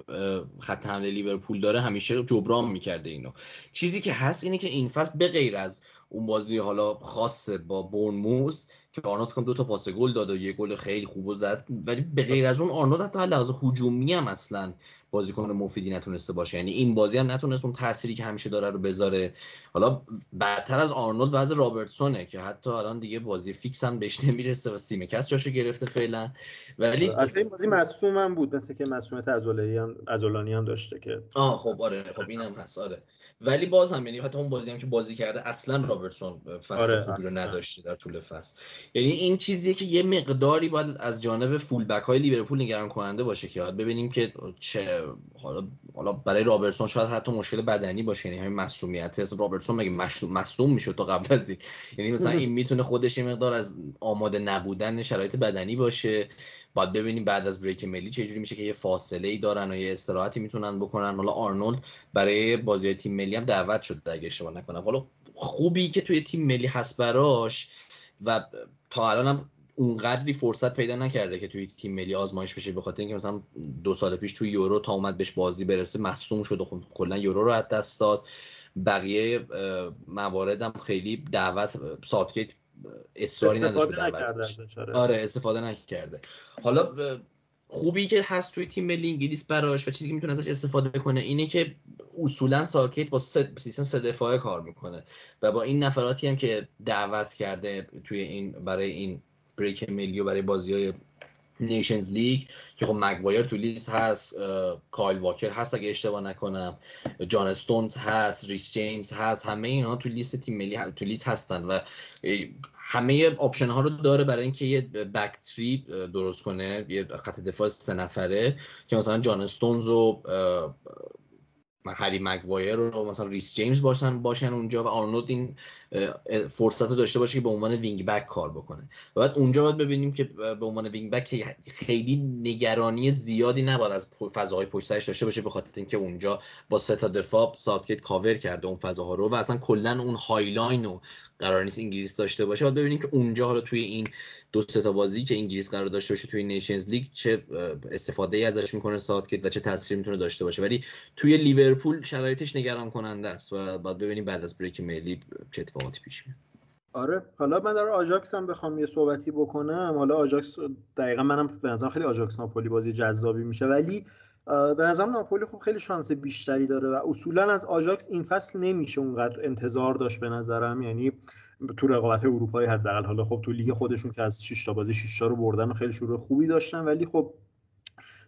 خط حمله لیورپول داره همیشه جبران می‌کرده اینو. چیزی که هست اینه که این فصل به غیر از اون بازی حالا خاص با بورنموث که آرنولد فکر دو تا پاس گل داد و یه گل خیلی خوب زد. ولی به غیر از اون آرنولد حتی لحاظ هجومی هم اصلا بازیکن مفیدی نتونسته باشه. یعنی این بازی هم نتونست اون تأثیری که همیشه داره رو بذاره. حالا بدتر از آرنولد وضع رابرتسونه که حتی الان دیگه بازی فیکس هم بهش نمی‌رسه و سیمیکاس جاشو گرفته فعلا. ولی از این بازی مصوم هم بود مثل که مصومیت عضلانی هم عضلانی هم داشته که. آه خب آره خب اینم هست آره. ولی باز هم یعنی حتی اون بازی هم که بازی کرده اصلا رابرتسون فصل آره خوبی رو نداشته در طول فصل. یعنی این چیزیه که یه مقداری باید از جانب فول بک های لیورپول نگران کننده باشه که ببینیم که چه حالا حالا برای رابرتسون شاید حتی مشکل بدنی باشه. یعنی همین مسئولیت رابرتسون مگه مصدوم می‌شد تا قبل از این؟ یعنی مثلا این می‌تونه خودش یه مقدار از آماده نبودن شرایط بدنی باشه. باید ببینیم بعد از بریک ملی چه جوری میشه که یه فاصله ای دارن و یه استراحتی می‌تونن بکنن. حالا آرنولد برای بازی تیم ملی هم دعوت شد اگه اشتباه نکنم. حالا خوبی که توی تیم ملی هست براش و تا الان هم اونقدری فرصت پیدا نکرده که توی تیم ملی آزمایش بشه به خاطر اینکه مثلا دو سال پیش توی یورو تا اومد بهش بازی برسه مصوم شد و خب کلا یورو رو از دست داد. بقیه مواردم خیلی دعوت ساوتگیت اصراری نداشت آره. آره استفاده نکرده. حالا خوبی که هست توی تیم ملی انگلیس براش و چیزی که می‌تونه ازش استفاده کنه اینه که اصولا ساوتگیت با سیستم سه دفاعه کار می‌کنه و با این نفراتی هم که دعوت کرده توی این برای این break ملی و برای بازی های نیشنز لیگ که خب مگوایر تو لیست هست کایل واکر هست اگه اشتباه نکنم جان استونز هست ریس جیمز هست همه اینا تو لیست تیم ملی تو لیست هستن و همه option ها رو داره برای اینکه یه back three درست کنه یه خط دفاع سه نفره که مثلا جان استونز و هری مگوایر رو مثلا ریس جیمز باشن باشن اونجا و آرنولد این فرصت رو داشته باشه که به عنوان wing back کار بکنه. و بعد اونجا باید ببینیم که به عنوان وینگ بک خیلی نگرانی زیادی نباید از فضاهای پشت سرش داشته باشه به خاطر اینکه اونجا با سه تا دفاع ساوتگیت کاور کرده اون فضاها رو و اصلا کلا اون high line رو قرار نیست انگلیس داشته باشه. باید ببینیم که اونجا حالا توی این دو تا بازی که انگلیس قرار داشته باشه توی نیشنز لیگ چه استفاده ای ازش می‌کنه ساوتگیت و چه تاثیری می‌تونه داشته باشه. ولی توی لیورپول شرایطش نگران کننده است و بعد ببینیم بعد از break ملی چه اتفاقاتی پیش میاد. آره. حالا من در آژاکس هم بخوام یه صحبتی بکنم. حالا آژاکس دقیقا منم به نظرم خیلی آژاکس ناپولی بازی جذابی میشه ولی به نظرم ناپولی خب خیلی شانس بیشتری داره و اصولا از آژاکس این فصل نمیشه اونقدر انتظار داشت به نظرم. یعنی تو رقابت اروپایی حداقل حالا خب تو لیگ خودشون که از 6 تا بازی 6 تا رو بردن و خیلی شروع خوبی داشتن ولی خب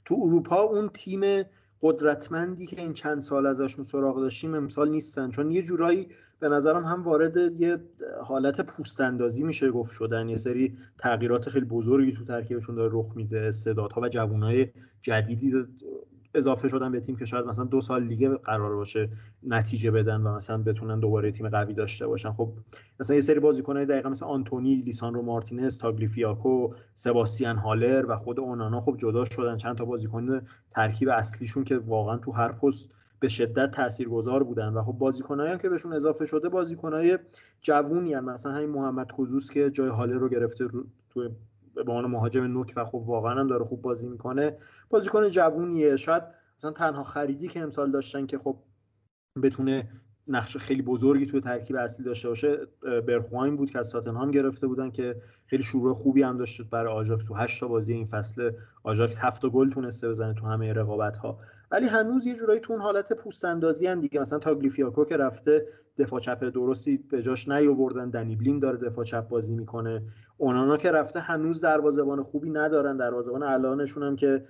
تو اروپا اون تیم قدرتمندی که این چند سال ازشون سراغ داشتیم امسال نیستن. چون یه جورایی به نظرم هم وارد یه حالت پوست اندازی میشه گفت شدن. یه سری تغییرات خیلی بزرگی تو ترکیبشون داره رخ میده استعدادها و جوانهای جدیدی اضافه شدن به تیم که شاید مثلا دو سال دیگه قرار باشه نتیجه بدن و مثلا بتونن دوباره تیم قوی داشته باشن خب مثلا یه سری بازیکنای دقیقا مثل آنتونی لیساندرو مارتینز تاگلیفیاکو سباستیان هالر و خود اونانا خب جدا شدن چند تا بازیکن ترکیب اصلیشون که واقعا تو هر پست به شدت تاثیرگذار بودن و خب بازیکنایی که بهشون اضافه شده بازیکنای جوونی هم. مثلا همین محمد قدوس که جای هالر رو گرفته تو به عنوان مهاجم نوک و خب واقعا هم داره خوب بازی می‌کنه. بازیکن جوونیه. شاید مثلا تنها خریدی که امسال داشتن که خب بتونه نقش خیلی بزرگی توی ترکیب اصلی داشته باشه برخواین بود که از تاتنهام گرفته بودن که خیلی شروع خوبی هم داشت برای آژاکس. تو 8 تا بازی این فصل آژاکس 7 گل تونسته بزنه تو همه رقابت ها ولی هنوز یه جورایی تو اون حالت پوست اندازی ان دیگه. مثلا تاگلیفیاکو که رفته دفاع چپ درستی به جاش نیاوردن. دنیبلین داره دفاع چپ بازی می‌کنه. اونانا که رفته هنوز دروازه‌بان خوبی ندارن. دروازه‌بان الانشون هم که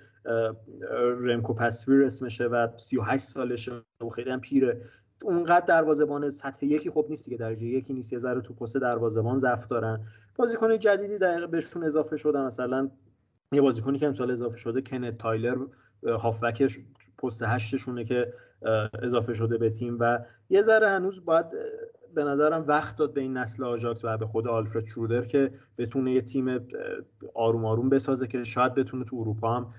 رمکو پسویر اسمشه و 38 سالشه و خیلی هم پیره. اونقدر دروازه‌بان سطح یکی خب نیست که درجه یکی نیست. یه ذره تو پست دروازه‌بان ضعف دارن. بازیکن جدیدی دقیقه بهشون اضافه شدن. مثلا یه بازیکنی که امسال اضافه شده کنت تایلر هافبکش پست هشتشونه که اضافه شده به تیم و یه ذره هنوز باید به نظرم وقت داد به این نسل آژاکس و به خود آلفرد شرودر که بتونه یه تیم آروم آروم بسازه که شاید بتونه تو اروپا هم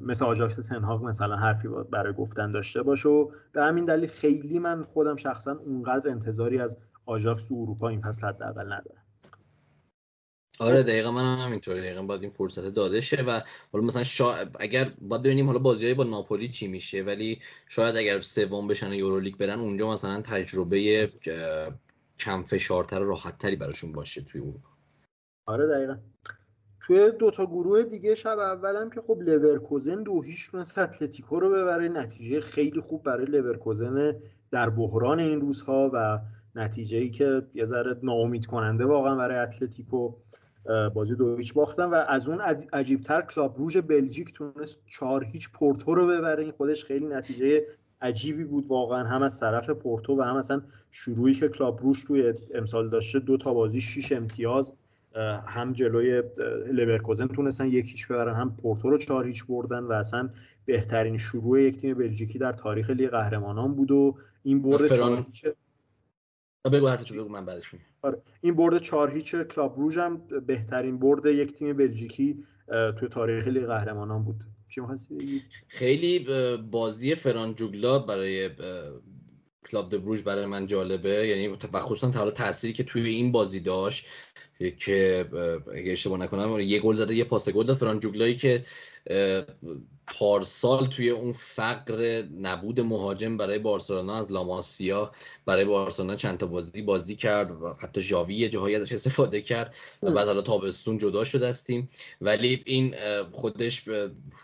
مثل آژاکس تن هاخ مثلا حرفی برای گفتن داشته باشه. و به همین دلیل خیلی من خودم شخصا اونقدر انتظاری از آژاکس تو اروپا این فصل حداقل ندارم. آره دقیقا من هم همینطوره. دقیقا باید این فرصت داده شه و حالا مثلا شا... اگر باید ببینیم حالا بازی با ناپولی چی میشه ولی شاید اگر سوم بشن یورولیگ برن اونجا مثلا تجربه کم فشارتر و راحتتری براشون باشه توی اروپا. آره دقیقا. توی دوتا گروه دیگه شب اولم که خب لورکوزن دو هیچ تونست اتلتیکو رو ببره. نتیجه خیلی خوب برای لورکوزن در بحران این روزها و نتیجه ای که یه ذره ناامید کننده واقعا برای اتلتیکو. بازی دو هیچ باختن و از اون عجیبتر کلاب بروژ بلژیک تونست چهار هیچ پورتو رو ببره. این خودش خیلی نتیجه عجیبی بود واقعا هم از طرف پورتو و هم اصلا شروعی که کلاب بروژ توی امسال داشته دو تا بازی شیش امتیاز هم جلوی لورکوزن تونستن یک هیچ ببرن هم پورتو رو چهار هیچ بردن و اصلا بهترین شروع یک تیم بلژیکی در تاریخ لیگ قهرمانان بود و این برد چهار هیچ بگو من بعدش آره. این برد چهار هیچ کلاب بروژ هم بهترین برد یک تیم بلژیکی توی تاریخ لیگ قهرمانان بود. چی خیلی بازی فران جوگلا برای کلاب بروژ برای من جالبه. یعنی و خصوصا حالا تأثیری که توی این بازی داشت که اگه اشتباه نکنم یه گل زده یه پاس گل داد فران جوگلایی که پارسال توی اون فقر نبود مهاجم برای بارسلونا از لاماسیا برای بارسلونا چند تا بازی بازی کرد و حتی ژاوی یه جاهایی ازش استفاده کرد و بعد حالا تابستون جدا شد هستیم ولی این خودش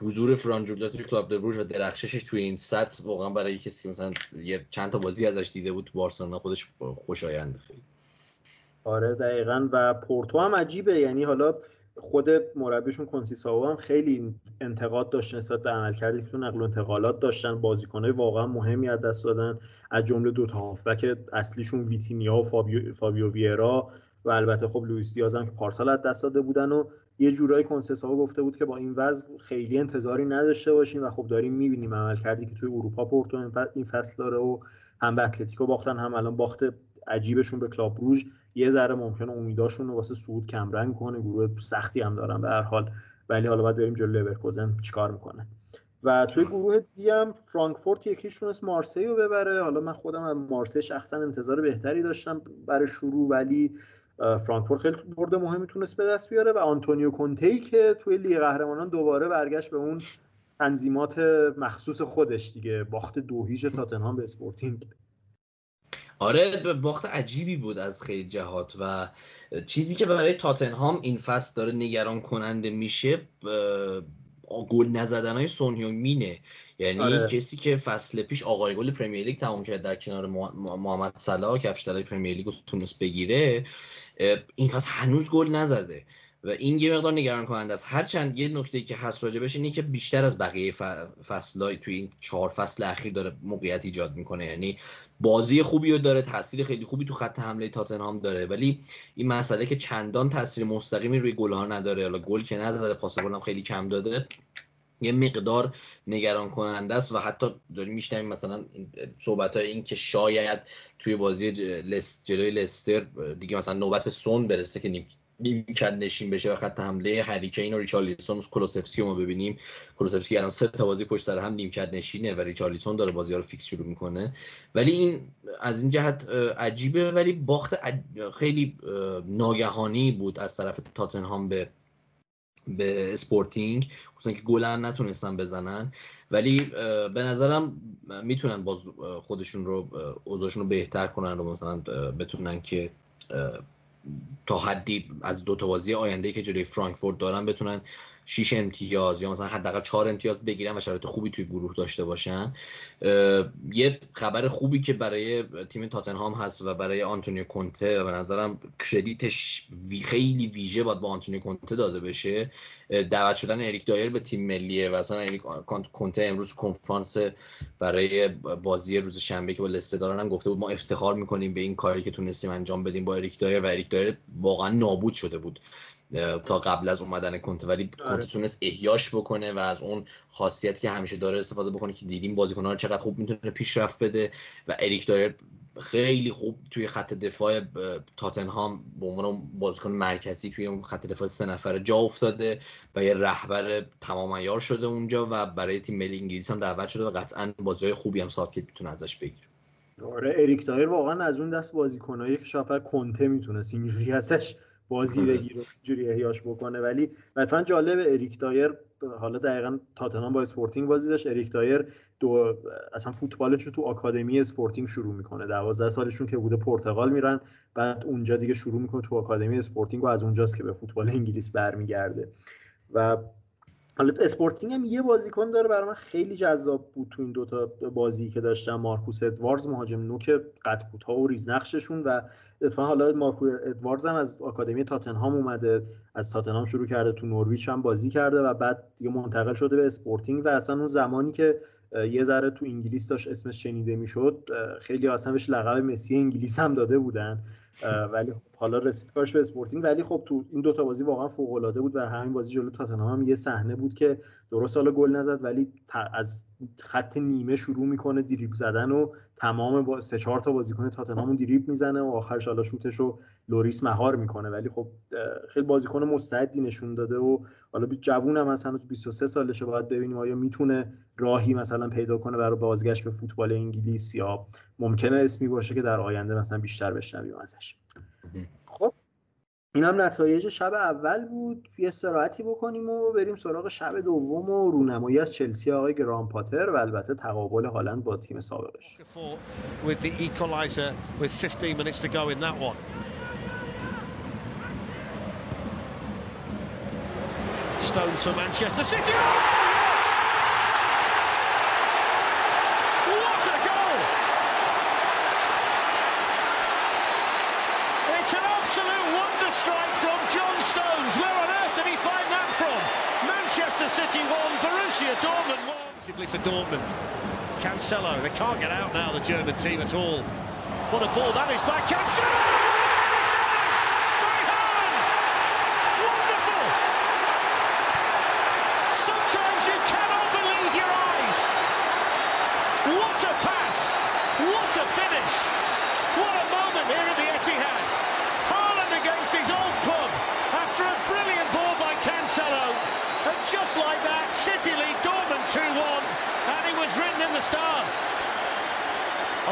حضور فرانجولا توی کلاب بروژ و درخششش توی این سطح واقعا برای کسی که مثلا یه چند تا بازی ازش دیده بود تو بارسلونا خودش خوشایند خیلی. آره دقیقا. و پورتو هم عجیبه. یعنی حالا خود مربیشون کنسیساو هم خیلی انتقاد داشت نسبت به عملکردی که تو نقل و انتقالات داشتن. بازیکنای واقعا مهمی از دست دادن. از جمله دو تا هافبک اصلیشون ویتینیا و فابیو, فابیو ویرا و البته خب لوئیس دیاز هم که پارسال از دست داده بودن و یه جورایی کنسیساو گفته بود که با این وضع خیلی انتظاری نداشته باشیم و خب داریم می‌بینیم عملکردی که توی اروپا پورتو این فصل داره و هم به اتلتیکو باختن هم الان باخت عجیبشون به کلاب بروژ یه ذره ممکنه امیداشون رو واسه صعود کمرنگ کنه گروه سختی هم دارن به هر حال. ولی حالا باید بریم جلو لورکوزن چیکار می‌کنه. و توی گروه دی هم فرانکفورت یک هیچ تونست مارسی رو ببره. حالا من خودم از مارسی شخصا انتظار بهتری داشتم برای شروع ولی فرانکفورت خیلی برد مهمی تونست به دست بیاره و آنتونیو کونته که توی لیگ قهرمانان دوباره برگشت به اون تنظیمات مخصوص خودش دیگه. باخت دو هیچ تاتنهام به اسپورتینگ. آره باخت عجیبی بود از خیلی جهات و چیزی که برای تاتنهام این فصل داره نگران کننده میشه گل نزدن های سون مینه یعنی آره. کسی که فصل پیش آقای گل پرمیر لیگ تمام کرد در کنار محمد صلاح کفش طلای پرمیر لیگ رو تونست بگیره این فصل هنوز گل نزده و این یه مقدار نگران کننده است هرچند یه نکته که هست راجبش اینه که بیشتر از بقیه فصلهای توی این چهار فصل اخیر داره موقعیت ایجاد می‌کنه. یعنی بازی خوبی رو داره تاثیر خیلی خوبی تو خط حمله تاتنهام داره. ولی این مسئله که چندان تاثیر مستقیمی روی گل ها نداره. حالا گل که نزده پاس هم خیلی کم داده. یه مقدار نگران کننده است و حتی داریم میشنویم مثلا صحبت های این که شاید توی بازی جلوی لستر دیگه مثلا نوبت به سون برسه که نیمکت نشین بشه و خط حمله هریکین و ریچارلیسون کلوسفسکی رو ما ببینیم. کلوسفسکی الان سه تا بازی پشت سر هم نیمکت نشینه و ریچارلیسون داره بازی ها رو فیکس شروع می‌کنه. ولی این از این جهت عجیبه. ولی باخت خیلی ناگهانی بود از طرف تاتنهام به به اسپورتینگ. خصوصا که گل هم نتونستن بزنن. ولی به نظرم می‌تونن باز خودشون رو اوضاعشون رو بهتر کنن و مثلا بتونن که تا حدی از دو تا بازی آینده که جلوی فرانکفورت دارن بتونن 6 امتیاز یا مثلا حداقل 4 امتیاز بگیرن و شرایط خوبی توی گروه داشته باشن. یه خبر خوبی که برای تیم تاتنهام هست و برای آنتونیو کونته و به نظرم credit ش خیلی ویژه باید با آنتونیو کونته داده بشه دعوت شدن اریک دایر به تیم ملیه و اصلا اریک کونته امروز کنفرانس برای بازی روز شنبه که با لستر دارن هم گفته بود ما افتخار می‌کنیم به این کاری که تونستیم انجام بدیم با اریک دایر و اریک دایر واقعا نابود شده بود. تا قبل از اومدن کنته ولی آره. کنته تونست احیاش بکنه و از اون خاصیتی که همیشه داره استفاده بکنه که دیدیم بازیکن‌ها رو چقدر خوب می‌تونه پیشرفت بده و اریک دایر خیلی خوب توی خط دفاع تاتنهام به عنوان بازیکن مرکزی توی اون خط دفاع سه نفره جا افتاده و یه رهبر تمام عیار شده اونجا و برای تیم ملی انگلیس هم دعوت شده و قطعا بازی خوبی هم ساوتگیت می‌تونه ازش بگیره آره اریک دایر واقعا از اون دست بازیکنایی که شاید کنته می‌تونست اینجوری ازش بازی آره. بگیره جوری احیاش بکنه. ولی مثلا جالب اریک دایر حالا دقیقا تاتنهام با اسپورتینگ بازی داشت. اریک دایر دو اصلا فوتبالش رو تو آکادمی اسپورتینگ شروع می‌کنه. 12 سالشون که بوده پرتغال میرن بعد اونجا دیگه شروع می‌کنه تو آکادمی اسپورتینگ و از اونجاست که به فوتبال انگلیس برمیگرده. و حالا اسپورتینگ هم یه بازیکن داره برای من خیلی جذاب بود تو این دوتا بازی که داشتم. مارکوس ادواردز مهاجم نوک قد کوتاه و ریزنقششون و اتفاقا حالا مارکوس ادواردز هم از آکادمی تاتنهام اومده از تاتنهام شروع کرده تو نورویچ هم بازی کرده و بعد دیگه منتقل شده به اسپورتینگ و اصلا اون زمانی که یه ذره تو انگلیس داشت اسمش شنیده می‌شد خیلی اصلا بهش لقب مسی انگلیس هم داده بودن. ولی خب حالا رسید کارش به اسپورتینگ. ولی خب تو این دوتا بازی واقعا فوق العاده بود و همین بازی جلو تاتنهام هم یه صحنه بود که درست حالا گل نزد ولی از خط نیمه شروع می‌کنه دریب زدن و تمام با سه چهار تا بازیکن تاتنهام دریب می‌زنه و آخرش حالا شوتش رو لوریس مهار می‌کنه. ولی خب خیلی بازیکن مستعدی نشون داده و حالا جوون هم مثلا 23 سالشه باید ببینیم آیا می‌تونه راهی مثلا پیدا کنه برای بازگشت به فوتبال انگلیس یا ممکنه اسمی باشه که در آینده مثلا بیشتر بشنویم ازش. این هم نتایج شب اول بود. یه استراحتی بکنیم و بریم سراغ شب دوم و رونمایی از چلسی آقای گرام پاتر و البته تقابل هالند با تیم سابقش. Stones for Manchester City. City won, Borussia Dortmund won. For Dortmund. Cancelo, they can't get out now, the German team at all. What a ball that is by Cancelo! Stars.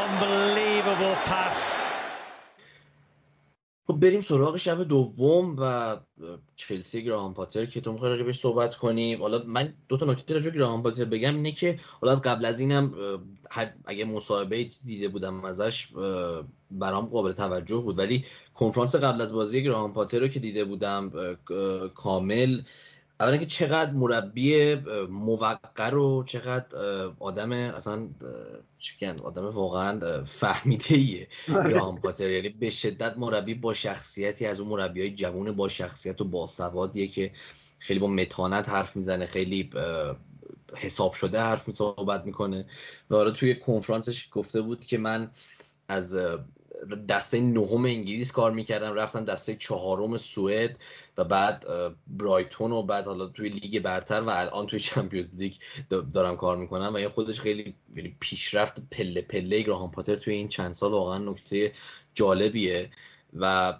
Unbelievable pass. خب بریم سراغ شب دوم و چلسی گراهام پاتر که تو می‌خوای راجبش صحبت کنیم حالا من دو تا نکته راجب گراهام پاتر بگم اینه که حالا از قبل از اینم اگه مصاحبه دیده بودم ازش برام قابل توجه بود ولی کنفرانس قبل از بازی گراهام پاتر رو که دیده بودم کامل اولا که چقدر مربی موقر و چقدر آدم اصلا چکن آدم واقعا فهمیده ایه گرام پاتر یعنی به شدت مربی با شخصیتی از اون مربی های جوون با شخصیت و با سوادیه که خیلی با متانت حرف می‌زنه خیلی حساب شده حرف صحبت می‌کنه. و توی کنفرانسش گفته بود که من از دسته نهم انگلیس کار می‌کردم رفتم دسته چهارم سوئد و بعد برایتون و بعد حالا توی لیگ برتر و الان توی چمپیونز لیگ دارم کار می‌کنم و این خودش خیلی یعنی پیشرفت پله پله گراهام پاتر توی این چند سال واقعا نکته جالبیه و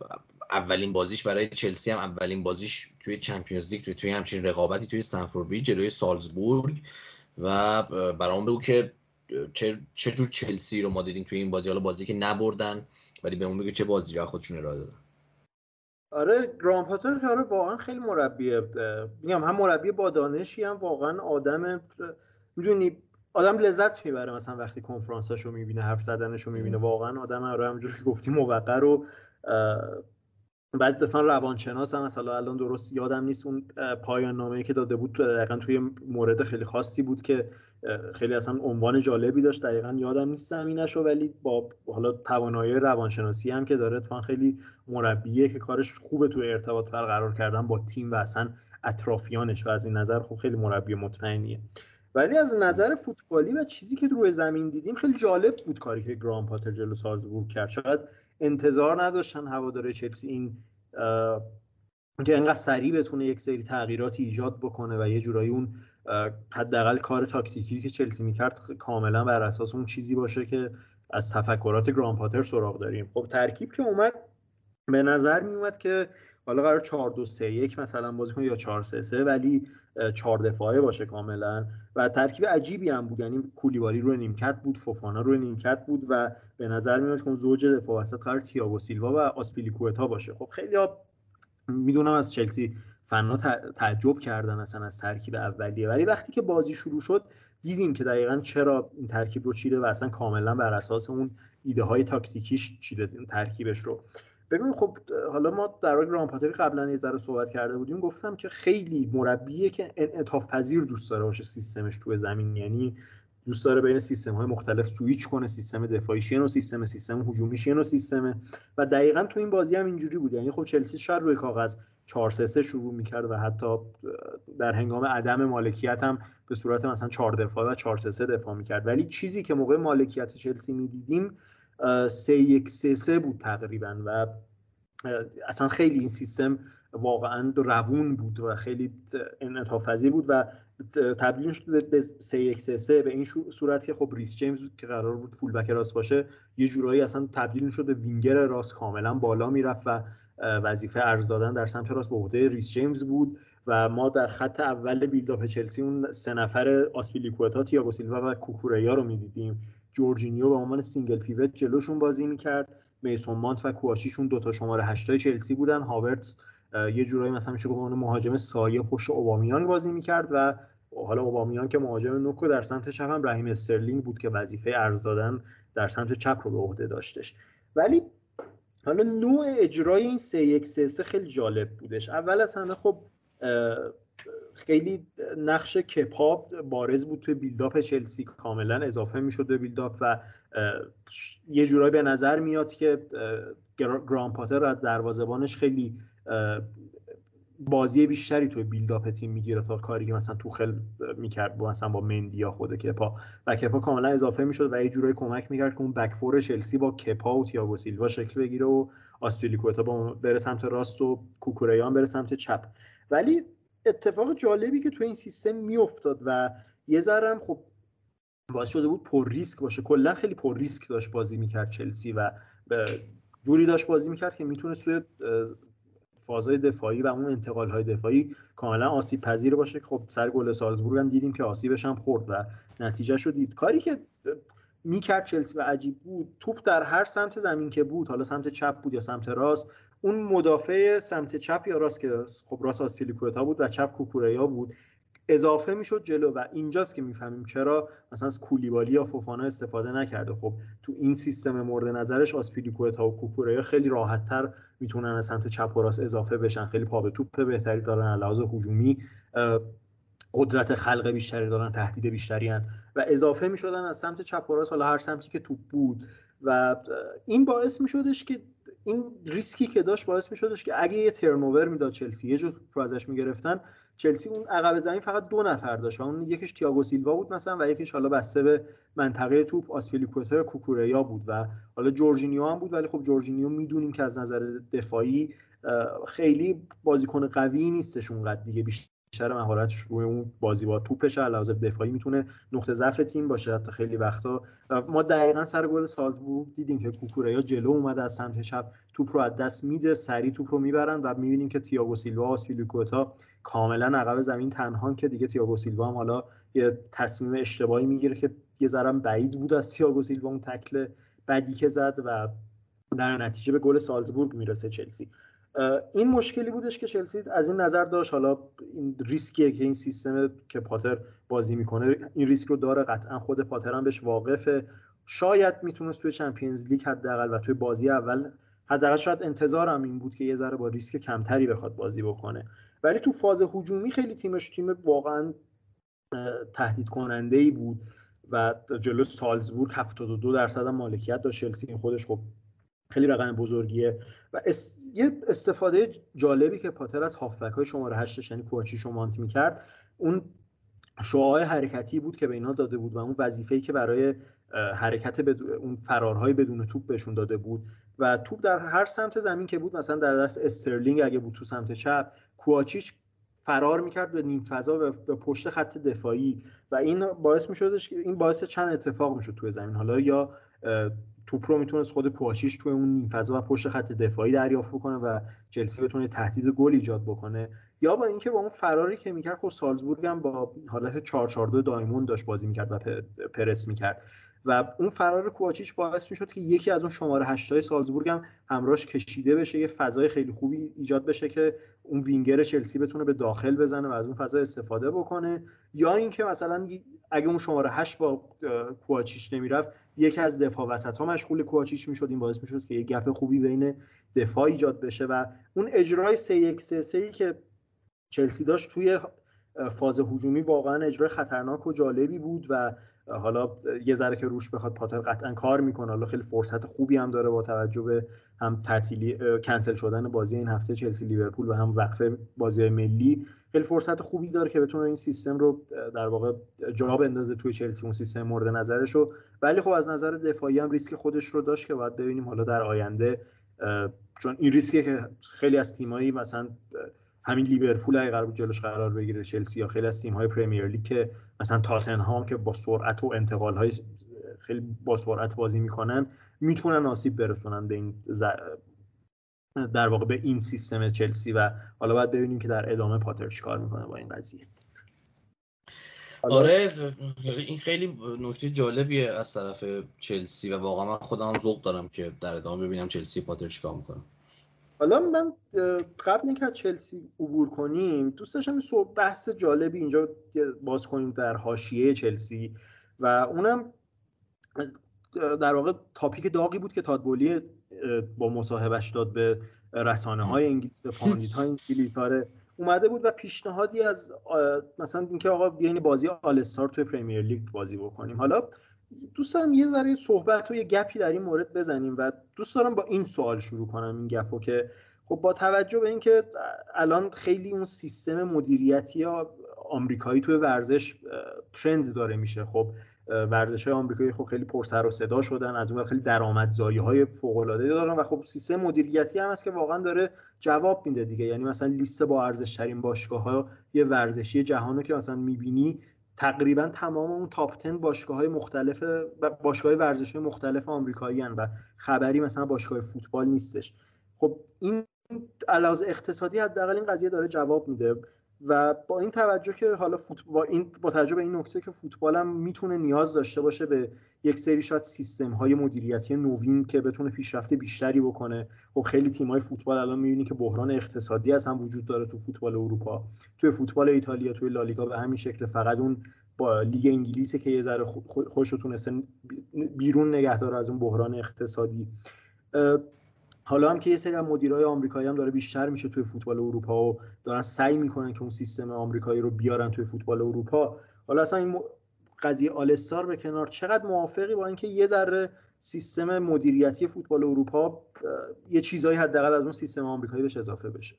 اولین بازیش برای چلسی هم اولین بازیش توی چمپیونز لیگ توی, توی همچین رقابتی توی سنفورد جلوی سالزبورگ و برام بگو که چه جور چلسی رو ما دیدیم توی این بازی؟ حالا بازی که نبردن ولی بهمون بگو چه بازی را خودشون ارائه دادن. آره گرام پاتر آره واقعا خیلی مربیه میگم هم مربی با دانشی هم واقعا آدم می‌دونی آدم لذت می‌بره مثلا وقتی کنفرانساشو می‌بینه حرف زدنشو می‌بینه. واقعا آدم آره همونجوری که گفتی موقع رو بعد دفعا روانشناس هم مثلا الان درست یادم نیست اون پایان نامه که داده بود دقیقا توی مورد خیلی خاصی بود که خیلی اصلا عنوان جالبی داشت. دقیقا یادم نیست زمینش ولی با حالا توانایی روانشناسی هم که داره اتفاقا خیلی مربیه که کارش خوبه توی ارتباط برقرار کردن با تیم و اصلا اطرافیانش و از این نظر خب خیلی مربی مطمئنیه. ولی از نظر فوتبالی و چیزی که روی زمین دیدیم خیلی جالب بود کاری که گرام پاتر جلو سازبورگ کرد. شاید انتظار نداشتن هواداره چلسی این که انقدر سریع بتونه یک سری تغییراتی ایجاد بکنه و یه جورایی اون حداقل کار تاکتیکی که چلسی می‌کرد کاملا بر اساس اون چیزی باشه که از تفکرات گران پاتر سراغ داریم. خب ترکیب که اومد به نظر می اومد که حالا قرار 4 2 3 1 مثلا بازی کنه یا 4 3 3 ولی 4 دفاعه باشه کاملا. و ترکیب عجیبی هم بود یعنی کولیبالی روی نیمکت بود فوفانا روی نیمکت بود و به نظر میاد که زوج دفاع وسط قرار تییاگو سیلوا و آسپیلیکوتا باشه. خب خیلی می‌دونم از چلسی فنا تعجب کردن اصلا از ترکیب اولیه. ولی وقتی که بازی شروع شد دیدیم که دقیقا چرا این ترکیب رو چیده و اصلا کاملا بر اساس اون ایده های تاکتیکیش چیده ترکیبش رو. ببین خب حالا ما در واقع رامپاتری قبلا یه ذره صحبت کرده بودیم گفتم که خیلی مربیه که انعطاف پذیر دوست داره باشه سیستمش توی زمین. یعنی دوست داره بین سیستم های مختلف سویچ کنه سیستم دفاعیش یه نوع سیستم سیستم هجومیش یه نوع سیستمه و دقیقا تو این بازی هم اینجوری بود. یعنی خب چلسی شاید روی کاغذ 4 3 شروع می‌کرد و حتی در هنگام عدم مالکیت هم به صورت مثلا 4 دفاع و 4 3 دفاع می‌کرد. ولی چیزی که موقع مالکیت چلسی می‌دیدیم 3 1 3 3 بود تقریبا و اصلا خیلی این سیستم واقعا روون بود و خیلی انعطاف بود و تبدیل شد به 3 1 3 3 به این صورت که خب ریس جیمز که قرار بود فول بک راست باشه یه جورایی اصلا تبدیل شد به وینگر راست. کاملا بالا می‌رفت و وظیفه عرض دادن در سمت راست به عهده ریس جیمز بود و ما در خط اول build-up چلسی اون سه نفر آسپیلیکوتا تیاگو سیلوا و کوکوریا رو می‌دیدیم. جورجینیو به عنوان single pivot جلوشون بازی می‌کرد. میسون ماونت و کواچیچشون دوتا شماره هشتای چلسی بودن. هاورتس یه جورایی مثلا میشه گفت مهاجم سایه پشت اوبامیانگ بازی می‌کرد و حالا اوبامیانگ که مهاجم نوک و در سمت چپ هم رحیم استرلینگ بود که وظیفه عرض دادن در سمت چپ رو به عهده داشتش. ولی حالا نوع اجرای این سه یک سه سه خیلی جالب بودش. اول از همه خب خیلی نقش کپاب بارز بود توی بیلداپ چلسی. کاملا اضافه می‌شد به بیلداپ و یه جورایی به نظر میاد که گران پاتر از دروازبانش خیلی بازی بیشتری توی بیلداپ تیم می‌گیره تا کاری که مثلا توخل می‌کرد با مثلا با مندی یا خود کپا و کپا کاملا اضافه می‌شد و یه جورایی کمک می‌کرد که اون بک فور چلسی با کپا و تییاگو سیلوا شکل بگیره و آسپیلیکوتا با بره سمت راست و کوکوریان بره سمت چپ. ولی اتفاق جالبی که تو این سیستم میافتاد و یه ذرم خب باعث شده بود پر ریسک باشه. کلا خیلی پر ریسک داشت بازی می‌کرد چلسی و جوری داشت بازی می‌کرد که می‌تونه سوی فازهای دفاعی و اون انتقال های دفاعی کاملا آسیب پذیر باشه. خب سر گل سالزبورگ هم دیدیم که آسیبش هم خورد و نتیجه شد دید. کاری که می‌کرد چلسی و عجیب بود. توپ در هر سمت زمین که بود حالا سمت چپ بود یا سمت راست اون مدافع سمت چپ یا راست که خب راست آسپیلیکوتا بود و چپ کوکوریا بود اضافه می‌شد جلو و اینجاست که می‌فهمیم چرا مثلا از کولیبالی یا فوفانا استفاده نکرده. خب تو این سیستم مورد نظرش آسپیلیکوتا و کوکوریا خیلی راحتتر می‌تونن از سمت چپ و راست اضافه بشن. خیلی پا به توپ بهتری دارن لحاظ هجومی قدرت خلق بیشتری دارن تهدید بیشتری هن. و اضافه می شدن از سمت چپ و راست حالا هر سمتی که توپ بود. و این باعث می شدش که این ریسکی که داشت باعث می شدش که اگه یه ترنوور می‌داد چلسی یه جور رو ازش می‌گرفتن چلسی اون عقب زمین فقط دو نفر داشت و اون یکیش تییاگو سیلوا بود مثلا و یکیش حالا بسته به منطقه توپ آسپیلیکوتا یا کوکوریا بود. و حالا جورجینیو هم بود ولی خب جورجینیو می‌دونیم که از نظر دفاعی خیلی بازیکن قوی نیستش اونقدر دیگه. بیشتر بیشتر مهارتش روی اون بازی با توپش علاوه دفاعی می‌تونه نقطه ضعف تیم باشه حتی خیلی وقتا. ما دقیقا سر گل سالزبورگ دیدیم که کوکوریا جلو اومده از سمت چپ توپ رو از دست میده سری توپ رو می‌برن و می‌بینیم که تییاگو سیلوا و آسپیلیکوتا کاملا عقب زمین تنها که دیگه تییاگو سیلوا هم حالا یه تصمیم اشتباهی می‌گیره که یه ذرم بعید بود از تییاگو سیلوا اون تکل بدی که زد و در نتیجه به گل سالزبورگ می‌رسه چلسی. این مشکلی بودش که چلسی از این نظر داشت حالا این ریسکیه که این سیستم که پاتر بازی می‌کنه این ریسک رو داره قطعا خود پاتر هم بهش واقفه. شاید می‌تونست توی چمپیونز لیگ حداقل و توی بازی اول حداقل شاید انتظارم این بود که یه ذره با ریسک کمتری بخواد بازی بکنه. ولی تو فاز هجومی خیلی تیمش تیم واقعا تهدید کننده ای بود و جلو سالزبورگ 72 درصد مالکیت داشت. چلسی خودش خب خیلی رقم بزرگیه. و یه استفاده جالبی که پاتر از هافبک های شماره هشتش یعنی کوچی شمانت می‌کرد اون شعاع حرکتی بود که به اینا داده بود و اون وظیفه‌ای که برای حرکت بدون اون فرارهای بدون توپ بهشون داده بود. و توپ در هر سمت زمین که بود مثلا در دست استرلینگ اگه بود تو سمت چپ کوچیچ فرار می‌کرد به نیم فضا به پشت خط دفاعی. و این باعث میشدش این باعث چند اتفاق می‌شد توی زمین. حالا یا توپ رو می‌تونست خود کواشیش توی اون نیم فضا و پشت خط دفاعی دریافت بکنه و چلسی بتونه تهدید گل ایجاد بکنه. یا با اینکه با اون فراری که می‌کرد خب سالزبورگ هم با حالت 442 دایموند داشت بازی می‌کرد و پرس می‌کرد. و اون فرار کوواچیچ باعث می‌شد که یکی از اون شماره هشتای سالزبورگ هم همراهش کشیده بشه یه فضای خیلی خوبی ایجاد بشه که اون وینگر چلسی بتونه به داخل بزنه و از اون فضا استفاده بکنه. یا اینکه مثلا اگه اون شماره هشت با کوواچیچ نمی‌رفت یکی از دفاع وسط ها مشغول کوواچیچ می‌شد. این باعث می‌شد که یه گپ خوبی بین دفاع ایجاد بشه و اون اجرای 3 1 3 که چلسی داشت توی فاز هجومی واقعا اجرای خطرناک و جالبی بود و حالا یه ذره که روش بخواد پاتر قطعا کار می‌کنه. حالا خیلی فرصت خوبی هم داره با توجه به هم تعطیلی کنسل شدن بازی این هفته چلسی لیورپول و هم وقفه بازی ملی. خیلی فرصت خوبی داره که بتونه این سیستم رو در واقع جا بندازه توی چلسی اون سیستم مورد نظرش رو ولی خب از نظر دفاعی هم ریسک خودش رو داشت که باید ببینیم حالا در آینده چون این ریسکیه که خیلی از تیمایی مثلا همین لیورپول اگه قرار جلوش قرار بگیره چلسی یا خیلی از تیم های پریمیر لیگ که مثلا تاتنهام که با سرعت و انتقال های خیلی با سرعت بازی می‌کنن می‌تونن آسیب برسونن به این در واقع به این سیستم چلسی و حالا باید ببینیم که در ادامه پاتر چیکار می‌کنه با این قضیه. آره این خیلی نکته جالبیه از طرف چلسی و واقعا من خودم ذوق دارم که در ادامه ببینم چلسی پاتر چیکار می‌کنه. حالا من قبل اینکه از چلسی عبور کنیم دوست داشتم بحث جالبی اینجا باز کنیم در حاشیه چلسی و اونم در واقع topic داغی بود که تاد بولی با مصاحبهش داد به رسانه های انگلیس به pundit های انگلیس. آره اومده بود و پیشنهادی از مثلا اینکه آقا بیاین بازی all-star توی پریمیر لیگ بازی بکنیم. حالا دوست دارم یه ذره صحبت و یه گپی در این مورد بزنیم و دوست دارم با این سوال شروع کنم این گپو که خب با توجه به اینکه الان خیلی اون سیستم مدیریتی آمریکایی توی ورزش ترند داره میشه. خب ورزش های آمریکایی خب خیلی پرسر و صدا شدن از اون خیلی درآمدزایی های فوق العاده دارن و خب سیستم مدیریتی هم هست که واقعا داره جواب میده دیگه. یعنی مثلا لیست با ارزش ترین باشگاه ها یه ورزشی جهانو که مثلا می‌بینی تقریبا تمام اون تاپ 10 باشگاه های مختلف باشگاه ورزش های مختلف آمریکایی و خبری مثلا باشگاه فوتبال نیستش. خب این علاوه اقتصادی حداقل این قضیه داره جواب میده. و با این توجه که حالا با این با توجه به این نکته که فوتبال هم می‌تونه نیاز داشته باشه به یک سری شاید سیستم های مدیریتی نوین که بتونه پیشرفت بیشتری بکنه. خب خیلی تیم های فوتبال الان می‌بینی که بحران اقتصادی از هم وجود داره تو فوتبال اروپا. توی فوتبال ایتالیا توی لالیگا به همین شکل فقط اون با لیگ انگلیسی که یه ذره خوش تونسته بیرون نگه از اون بحران اقتصادی. حالا هم که یه سری از مدیرای آمریکایی هم داره بیشتر میشه توی فوتبال اروپا و دارن سعی می‌کنن که اون سیستم آمریکایی رو بیارن توی فوتبال اروپا. حالا اصلا این قضیه آلستار به کنار چقدر موافقی با اینکه یه ذره سیستم مدیریتی فوتبال اروپا یه چیزایی حداقل از اون سیستم آمریکایی بهش اضافه بشه.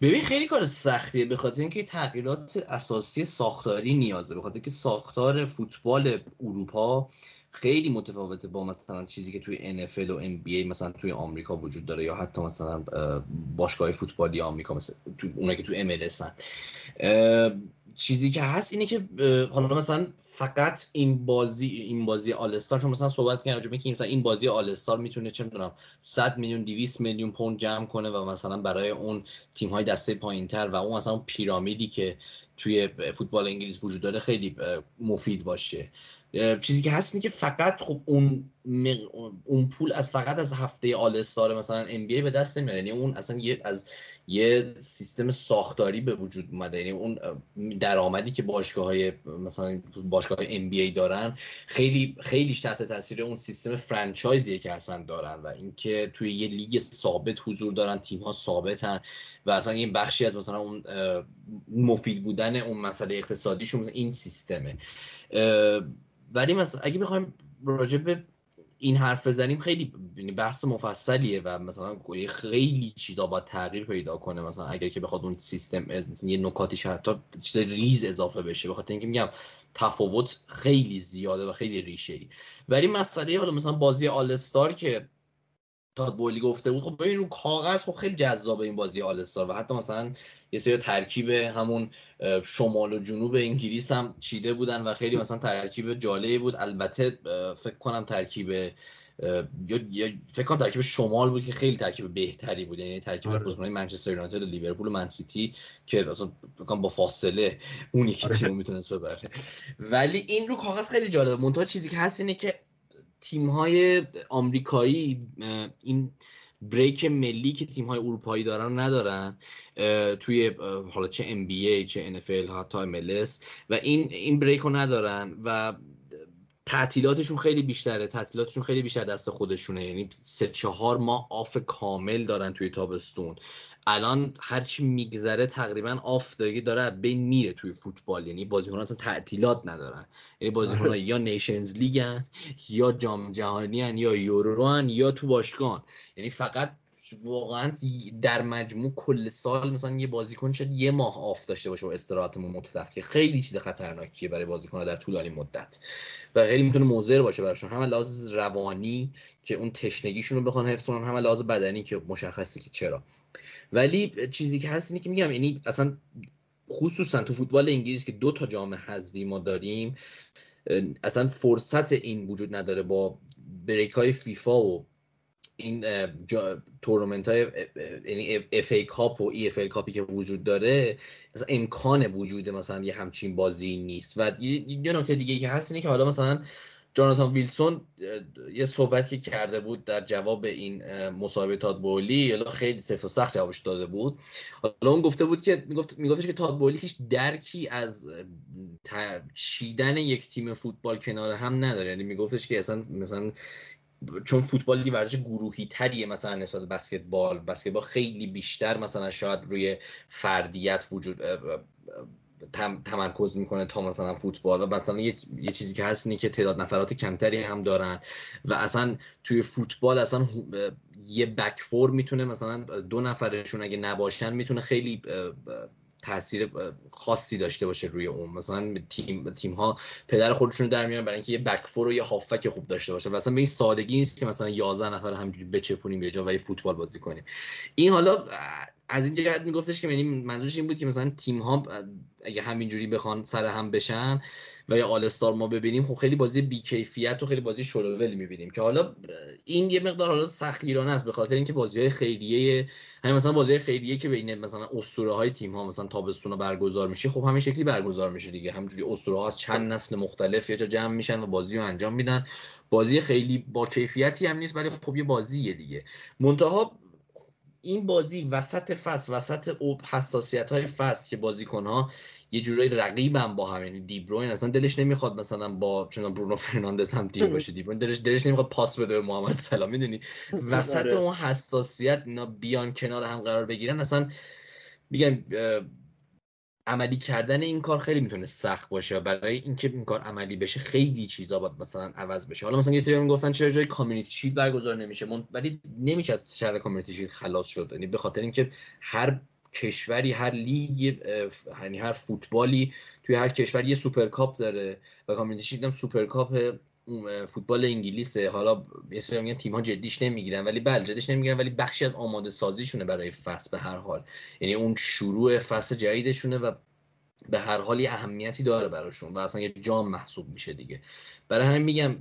ببین خیلی کار سختیه به خاطر اینکه تغییرات اساسی ساختاری نیازه به خاطر اینکه ساختار فوتبال اروپا خیلی متفاوته با مثلا چیزی که توی NFL و NBA مثلا توی آمریکا وجود داره یا حتی مثلا باشگاه فوتبالی آمریکا مثلا تو اونایی که توی MLS هست چیزی که هست اینه که حالا مثلا فقط این بازی این بازی آلستار چون مثلا صحبت کردم که مثلا این بازی آلستار می‌تونه چه می‌دونم 100 میلیون 200 میلیون پوند جمع کنه و مثلا برای اون تیم های دسته پایینتر و اون مثلا پیرامیدی که توی فوتبال انگلیس وجود داره خیلی مفید باشه. چیزی که هست اینه که فقط خب اون اون پول از فقط از هفته آلستار مثلا ام بی به دست نمیاد. یعنی اون اصلا یه از یه سیستم ساختاری به وجود اومده. یعنی اون درآمدی که باشگاه های مثلا باشگاه های ام بی ای دارن خیلی خیلی تحت تاثیر اون سیستم فرانچایزیه که اصلا دارن و اینکه توی یه لیگ ثابت حضور دارن تیم ها ثابتن و اصلا این بخشی از مثلا اون مفید بودن اون مسئله اقتصادیشون این سیستمه. ولی مثلا اگه بخوایم راجع به این حرف بزنیم خیلی یعنی بحث مفصلیه و مثلا خیلی چیزا باید تغییر پیدا کنه. مثلا اگر که بخواد اون سیستم مثلا یه نکاتیش حتی چیز ریز اضافه بشه بخاطر اینکه میگم تفاوت خیلی زیاده و خیلی ریشه ای. ولی مسئله حالا مثلا بازی آل استار که تاد بولی گفته بود. خب ببین رو کاغذ خب خیلی جذابه این بازی آلستار و حتی مثلا یه سری ترکیب همون شمال و جنوب انگلیس هم چیده بودن و خیلی مثلا ترکیب جالبی بود. البته فکر کنم ترکیب یا فکر کنم ترکیب شمال بود که خیلی ترکیب بهتری بود. یعنی ترکیب آره. منچستر یونایتد لیورپول و منسیتی که اصلا با فاصله اونی که آره. تیم می‌تونست ببره. ولی این رو کاغذ خیلی جالبه. منتها چیزی که هست اینه که تیم های آمریکایی این break ملی که تیم های اروپایی دارن ندارن توی حالا چه NBA چه NFL حتی MLS و این این break رو ندارن و تعطیلاتشون خیلی بیشتره. تعطیلاتشون خیلی بیشتر دست خودشونه. یعنی سه چهار ماه off کامل دارن توی تابستون. الان هرچی میگذره تقریبا off داره از بین میره توی فوتبال. یعنی بازیکن اصلا تعطیلات ندارن. یعنی بازیکن آره. یا Nations League ن یا جام جهانی یا یورو یا تو باشگاه یعنی فقط واقعا در مجموع کل سال مثلا یه بازیکن شد یه ماه off داشته باشه و استراحت مطلق که خیلی چیز خطرناکیه برای بازیکن در طولانی مدت. و خیلی می‌تونه مضر باشه براشون. هم لحاظ روانی که اون تشنگیشون رو بخوان حفظ کنن هم لحاظ بدنی که مشخصی که چرا. ولی چیزی که هست اینه که میگم یعنی اصلا خصوصا تو فوتبال انگلیس که دو تا جام حذفی ما داریم اصلا فرصت این وجود نداره با break های فیفا و این تورنمنت های یعنی FA Cup و EFL Cup ی که وجود داره مثلا امکان وجود مثلا یه همچین بازی نیست. و یه نکته دیگه که هست اینه که حالا مثلا جاناتان ویلسون یه صحبتی کرده بود در جواب این مصاحبه تاد بولی. خیلی سفت و سخت جوابش داده بود. حالا اون گفته بود که می‌گفت میگفتش که تاد بولی هیچ درکی از چیدن یک تیم فوتبال کنار هم نداره. یعنی میگفتش که اصلا مثلا چون فوتبال یه ورزش گروهی تریه مثلا نسبت بسکتبال بسکتبال خیلی بیشتر مثلا شاید روی فردیت وجود تمرکز می‌کنه تا مثلا فوتبال و مثلا یه, یه چیزی که هست اینه که تعداد نفرات کمتری هم دارن و اصلا توی فوتبال اصلا یه بک فور می‌تونه مثلا دو نفرشون اگه نباشن می‌تونه خیلی تاثیر خاصی داشته باشه روی اون. مثلا تیم تیم ها پدر خودشون در میارن برای اینکه یه بک فور و یه هافک خوب داشته باشه مثلا به این سادگی نیست که مثلا 11 نفر همجوری بچپونیم به جا و یه فوتبال بازی کنیم. این حالا از این جهت میگفتش که یعنی منظورش این بود که مثلا تیم ها اگه همینجوری بخوان سر هم بشن و یا آل استار ما ببینیم خب خیلی بازی بیکیفیت و خیلی بازی شلوول می‌بینیم که حالا این یه مقدار حالا سختگیرانه است به خاطر اینکه بازی خیریه همین مثلا بازی خیریه که بین مثلا اسطوره های تیم ها مثلا تابستون برگزار میشه خب همین شکلی برگزار میشه دیگه. همینجوری اسطوره ها از چند نسل مختلف یا جا جمع میشن و بازی رو انجام میدن. بازی خیلی با کیفیتی هم نیست ولی خب یه بازیه دیگه. منتها این بازی وسط فصل وسط حساسیت های فصل که بازیکن ها یه جورایی رقیبم با هم یعنی دیبروین اصلا دلش نمی‌خواد مثلا با چون برونو فرناندز هم تیم باشه دیبروین دلش دلش نمی‌خواد پاس بده به محمد سلام می‌دونی وسط آره. اون حساسیت اینا بیان کنار هم قرار بگیرن اصلا میگم عملی کردن این کار خیلی می‌تونه سخت باشه برای اینکه این کار عملی بشه خیلی چیزا باید مثلا عوض بشه. حالا مثلا یه سری می‌گفتن چرا جای Community Shield برگزار نمیشه؟ من... ولی نمیشه از شر Community Shield خلاص شد. یعنی به خاطر اینکه هر کشوری هر لیگ یعنی هر فوتبالی توی هر کشور یه سوپرکاپ داره و Community Shield هم سوپرکاپ فوتبال انگلیسه. حالا یه سری میگن تیم ها جدیش نمی‌گیرن ولی بله جدیش نمی‌گیرن ولی بخشی از آماده سازیشونه برای فصل به هر حال. یعنی اون شروع فصل جدیدشونه و به هر حال یه اهمیتی داره براشون و اصلا یه جام محسوب میشه دیگه. برای همین میگم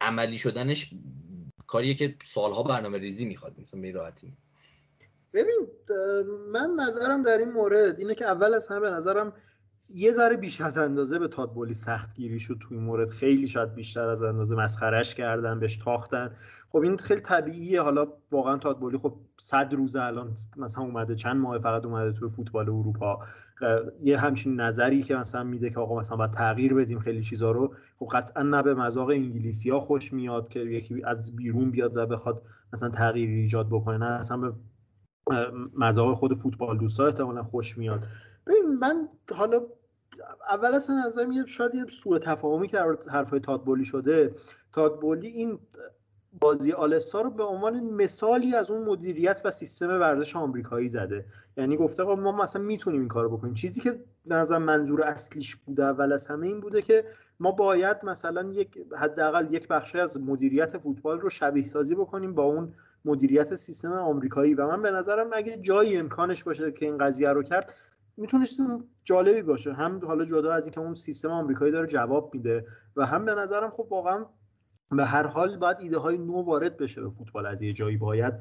عملی شدنش کاریه که سالها برنامه ریزی می‌خواد مثلا به راحتی. ببین من نظرم در این مورد اینه که اول از همه نظرم یه ذره بیش از اندازه به تادبولی سخت گیری شد توی مورد. خیلی شاید بیشتر از اندازه مسخرش کردن بهش تاختن. خب این خیلی طبیعیه. حالا واقعا تادبولی خب صد روز الان مثلا اومده چند ماه فقط اومده توی فوتبال اروپا. یه همچین نظری که مثلا میده که آقا مثلا باید تغییر بدیم خیلی چیزا رو. خب قطعا نه به مذاق انگلیسی ها خوش میاد که یکی از بیرون بیاد و بخواد مثلا تغییر ایجاد بکنه. نه اصلا به مذاق خود فوتبال دوستا احتمالا خوش میاد. ببین من حالا اول از همه یه شاید یه سوء تفاهمی که در حرفای تادبولی شده تادبولی این بازی آلستا رو به عنوان مثالی از اون مدیریت و سیستم ورزش آمریکایی زده. یعنی گفته ما مثلا می‌تونیم این کارو بکنیم. چیزی که نظر منظور اصلیش بوده اول از همه این بوده که ما باید مثلا یک حداقل یک بخشی از مدیریت فوتبال رو شبیه سازی بکنیم با اون مدیریت سیستم آمریکایی. و من به نظرم اگه جایی امکانش باشه که این قضیه رو کرد می‌تونه جالبی باشه. هم حالا جدا از اینکه اون سیستم آمریکایی داره جواب میده و هم به نظرم خب واقعا به هر حال باید ایده های نو وارد بشه به فوتبال. از یه جایی باید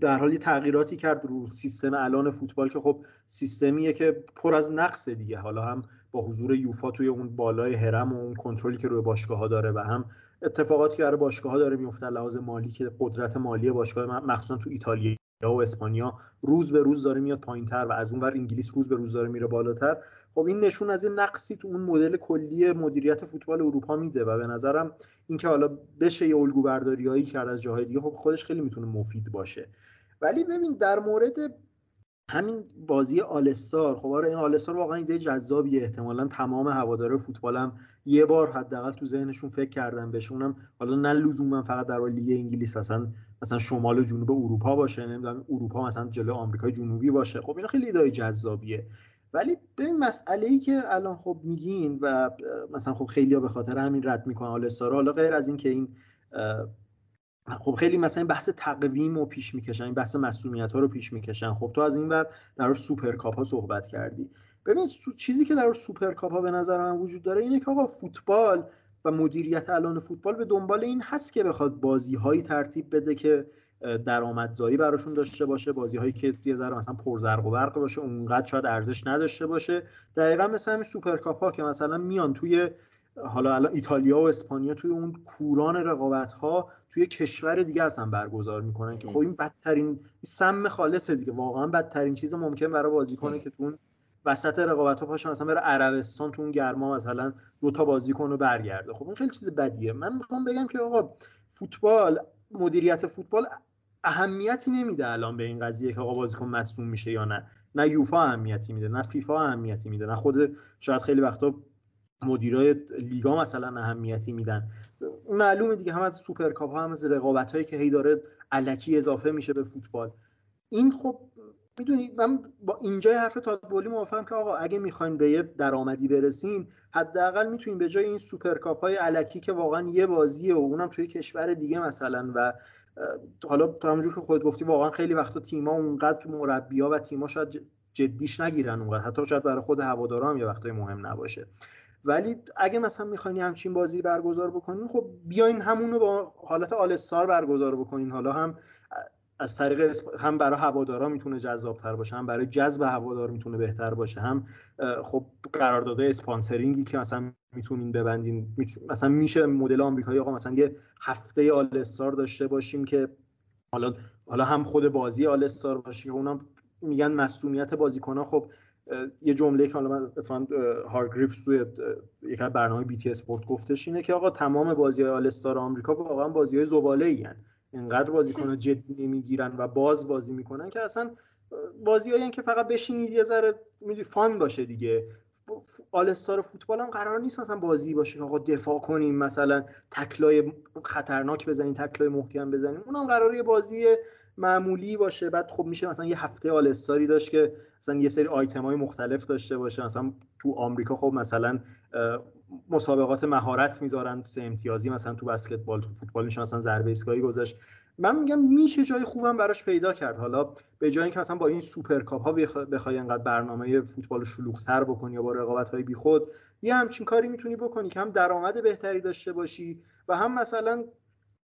در حالی تغییراتی کرد رو سیستم الان فوتبال که خب سیستمیه که پر از نقص دیگه. حالا هم با حضور یوفا توی اون بالای هرم و اون کنترلی که روی باشگاه ها داره و هم اتفاقاتی که برای باشگاه ها داره میفته لحاظ مالی که قدرت مالی باشگاه مخصوصا تو ایتالیا و اسپانیا روز به روز داره میاد پایینتر و از اون ور انگلیس روز به روز داره میره بالاتر. خب این نشون از این نقصی تو اون مدل کلی مدیریت فوتبال اروپا میده و به نظرم اینکه حالا بشه یه الگو برداریایی کرد از جاهای دیگه خب خودش خیلی می‌تونه مفید باشه. ولی ببین در مورد همین بازی آلستار خب آره این آلستار واقعا ایده جذابیه احتمالا تمام هواداره فوتبالم یه بار حداقل تو ذهنشون فکر کردن بهشونم حالا نه لزوما فقط در لیگ انگلیس اصلا مثلا شمال و جنوب اروپا باشه نمی‌دونم اروپا مثلا جلو آمریکای جنوبی باشه. خب اینا خیلی ایده جذابیه. ولی به مسئله ای که الان خب میگین و مثلا خب خیلی ها به خاطر همین رد می‌کنن all-star حالا غیر از اینکه این خب خیلی مثلا بحث تقویم رو پیش می‌کشن این بحث مصدومیت ها رو پیش می‌کشن. خب تو از این ور در سوپر کاپ ها صحبت کردی. ببین چیزی که در سوپر کاپ ها به نظر من وجود داره اینه که آقا فوتبال و مدیریت الان فوتبال به دنبال این هست که بخواد بازی هایی ترتیب بده که درآمدزایی براشون داشته باشه بازی هایی که یه ذره مثلا پرزرق و برق باشه اونقدر شاید ارزش نداشته باشه. دقیقا مثل همین سوپر کاپ ها که مثلا میان توی حالا الان ایتالیا و اسپانیا توی اون کوران رقابت ها توی کشور دیگه اصلا برگزار می‌کنن که خب این بدترین سم خالصه دیگه واقعا بدترین چیز ممکن برای بازیکنه که تو اون وسط رقابت ها پاشه مثلا بره عربستان تو اون گرما مثلا دو تا بازیکن رو برگرده. خب این خیلی چیز بدیه. من می‌خوام بگم که آقا فوتبال مدیریت فوتبال اهمیتی نمیده الان به این قضیه که آقا بازیکن مصدوم میشه یا نه. نه یوفا اهمیتی میده نه فیفا اهمیتی میده نه خود شاید خیلی وقتا مدیرای لیگا مثلا اهمیتی میدن. معلومه دیگه هم از سوپرکاپ هم از رقابت هایی که هی داره الکی اضافه میشه به فوتبال. این خب می‌دونید من با اینجای حرف تاد بولی موافقم که آقا اگه می‌خواین به یه درآمدی برسین حداقل می‌تونین به جای این سوپرکاپ های الکی که واقعا یه بازیه و اونم توی کشور دیگه مثلا و حالا تا همونجور که خودت گفتی واقعا خیلی وقتا تیما اونقدر مربیا و تیما شاید جدیش نگیرن اونقدر. حتی شاید برای خود هوادارا هم یه وقتای مهم نباشه. ولی اگه مثلا می‌خواین همچین بازی برگزار بکنین خب بیاین همونو با حالت All-Star برگزار بکنین. حالا هم از طریق هم برای هوادارا می‌تونه جذابتر باشه هم برای جذب هوادار می‌تونه بهتر باشه هم خب قرارداد اسپانسرینگی که مثلا می‌تونین ببندین مثلا میشه مدل آمریکایی آقا مثلا یه هفته آلستار داشته باشیم که حالا حالا هم خود بازی آلستار باشه که اونم میگن مصونیت بازیکن‌ها خب یه جمله که حالا من اتفاقا هارگریف توی یک برنامه بی تی اسپورت گفتش اینه که آقا تمام بازی های آلستار آمریکا واقعا بازی های زباله. اینقدر بازیکن جدی نمی‌گیرن و باز بازی می‌کنن که اصلا بازی که فقط بشینید یه ذره فان باشه دیگه. آلستار فوتبال هم قرار نیست مثلا بازی باشه که آقا دفاع کنیم مثلا تکلای خطرناک بزنیم تکلای محکم بزنیم. اونم قراره یه بازی معمولی باشه. بعد خب میشه مثلا یه هفته آلستاری داشت که مثلا یه سری آیتم های مختلف داشته باشه. مثلا تو آمریکا خب مثلا مسابقات مهارت می‌ذارن سه امتیازی مثلا تو بسکتبال تو فوتبال میشه مثلا ضربه ایستگاهی گذاشت. من میگم میشه جای خوبم براش پیدا کرد. حالا به جای اینکه مثلا با این سوپر کاپ ها بخوای انقدر برنامه فوتبال شلوغتر بکنی یا با رقابت های بیخود یه همچین کاری می‌تونی بکنی که هم درآمد بهتری داشته باشی و هم مثلا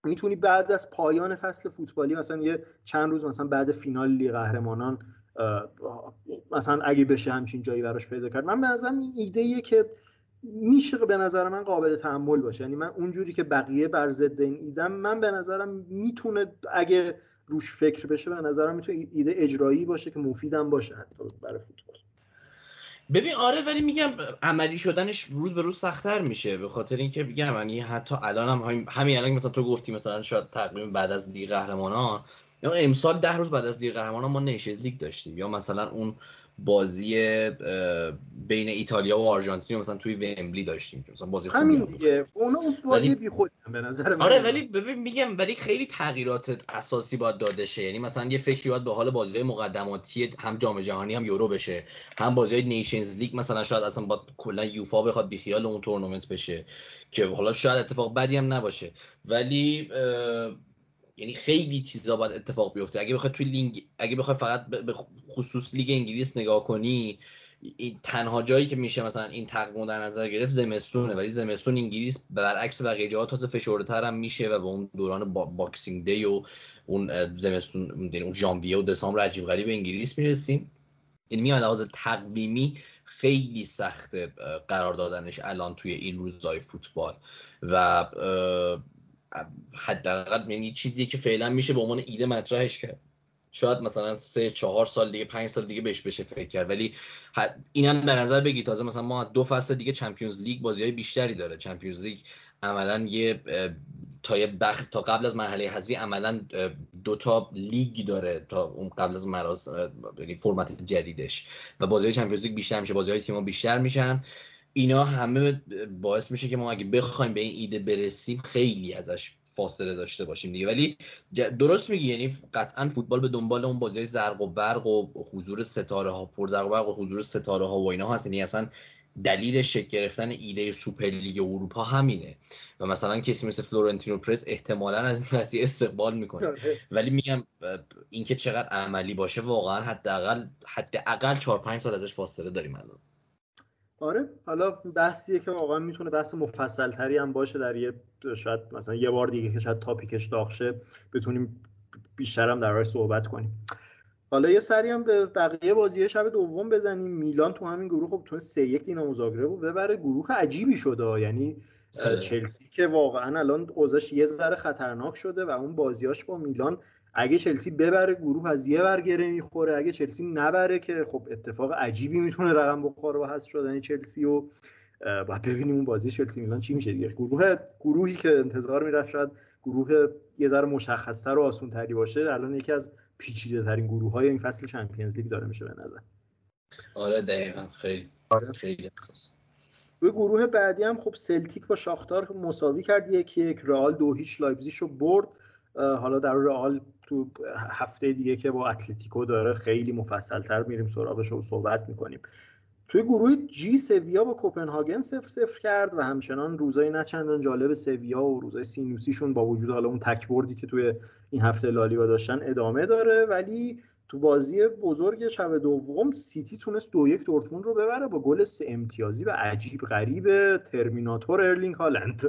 می‌تونی بعد از پایان فصل فوتبالی مثلا یه چند روز مثلا بعد فینال لیگ قهرمانان مثلا اگه بشه همچین جایی براش پیدا کرد. من به نظرم این ایده که میشه به نظر من قابل تحمل باشه. یعنی من اونجوری که بقیه بر ضد این ایدم من به نظرم می‌تونه اگه روش فکر بشه به نظرم می‌تونه ایده اجرایی باشه که مفیدم باشه حتی برای فوتبال. ببین آره ولی میگم عملی شدنش روز به روز سختتر میشه. به خاطر اینکه میگم یعنی حتی الان هم همین الان مثلا تو گفتی مثلا شاید تقریبا بعد از لیگ قهرمانان یا امسال ده روز بعد از لیگ قهرمانان ما Nations League داشتیم. یا مثلا اون بازی بین ایتالیا و آرژانتین مثلا توی ومبلی داشتیم مثلا بازی خوبی همین دیگه. اون بازی ولی... بیخود به نظر من آره ولی ببین میگم ولی خیلی تغییرات اساسی باید داده شه. یعنی مثلا یه فکری باید به حال بازی مقدماتی هم جام جهانی هم یورو بشه هم بازی Nations League مثلا شاید اصلا با کلا یوفا بخواد بیخیال اون تورنمنت بشه که حالا شاید اتفاق بدی هم نباشه. ولی یعنی خیلی چیزا باید اتفاق بیفته. اگه بخوای توی لیگ اگه بخوای فقط به خصوص لیگ انگلیس نگاه کنی این تنها جایی که میشه مثلا این تقویم در نظر گرفت زمستونه ولی زمستون انگلیس برعکس بقیه جاها تازه فشرده هم میشه و به اون دوران با Boxing Day و اون زمستون یعنی اون ژانویه و دسامبر عجیب غریب انگلیس می‌رسیم. اینم از لحاظ تقویمی خیلی سخت قرار دادنش الان توی این روزای فوتبال و حداقل یعنی چیزی که فعلا میشه به عنوان ایده مطرحش کرد. شاید مثلا سه چهار سال دیگه پنج سال دیگه بهش بشه فکر کرد. ولی اینم در نظر بگیر تازه مثلا ما دو فصل دیگه Champions League بازی های بیشتری داره. Champions League عملا یه تا یه بخ... تا قبل از مرحله حذفی عملا دو تا لیگ داره تا اون قبل از مراس یعنی فرمت جدیدش. و بازی Champions League بیشتر میشه بازی های تیم‌ها بیشتر میشن. اینا همه باعث میشه که ما اگه بخوایم به این ایده برسیم خیلی ازش فاصله داشته باشیم دیگه. ولی درست میگی یعنی قطعا فوتبال به دنبال اون بازی زرق و برق و حضور ستاره ها پر زرق و برق و حضور ستاره ها و اینا هست. یعنی اصلا دلیل شکل گرفتن ایده سوپر لیگ اروپا همینه. و مثلا کسی مثل فلورنتینو پرز احتمالا از این قضیه استقبال می‌کنه. آره. ولی میگم اینکه چقدر عملی باشه واقعا حداقل حداقل 4 5 سال ازش فاصله داریم الان. آره حالا بحثیه که واقعا می‌تونه بحث مفصل تری هم باشه در یه شاید مثلا یه بار دیگه که شاید تاپیکش داغشه بتونیم بیشتر هم در صحبت کنیم. حالا یه سری هم به بقیه بازی شب دوم بزنیم. میلان تو همین گروه خب تو سه یک دینامو زاگرب ببره گروه عجیبی شده. یعنی آره. چلسی که واقعا الان اوضاعش یه ذره خطرناک شده و اون بازیاش با میلان اگه چلسی ببره گروه از یه برگره می‌خوره. اگه چلسی نبره که خب اتفاق عجیبی می‌تونه رقم بخوره با هست شدن چلسی و باید ببینیم اون بازی چلسی میلان چی میشه دیگه. گروه گروهی که انتظار می‌رفت شاید گروه یه ذره مشخصتر و آسون تری باشه الان یکی از پیچیده ترین گروه های این فصل Champions League داره میشه به نظر. آره دقیقا. خیلی آره. خیلی اساس و گروه بعدی هم خب سلتیک با شاختار مساوی کرد یکی یک. رئال دو هیچ لایپزیگ برد. حالا در رئال تو هفته دیگه که با اتلتیکو داره خیلی مفصل تر میریم سراغش و صحبت می‌کنیم. توی گروه G سویا با کوپنهاگن صفر صفر کرد و همچنان روزای نه چندان جالب سویا و روزای سینوسیشون با وجود حالا اون تک بردی که توی این هفته لالیگا داشتن ادامه داره. ولی تو بازی بزرگ شب دوم سیتی تونست دو یک دورتموند رو ببره با گل سه امتیازی و عجیب غریب ترمیناتور ارلینگ هالند.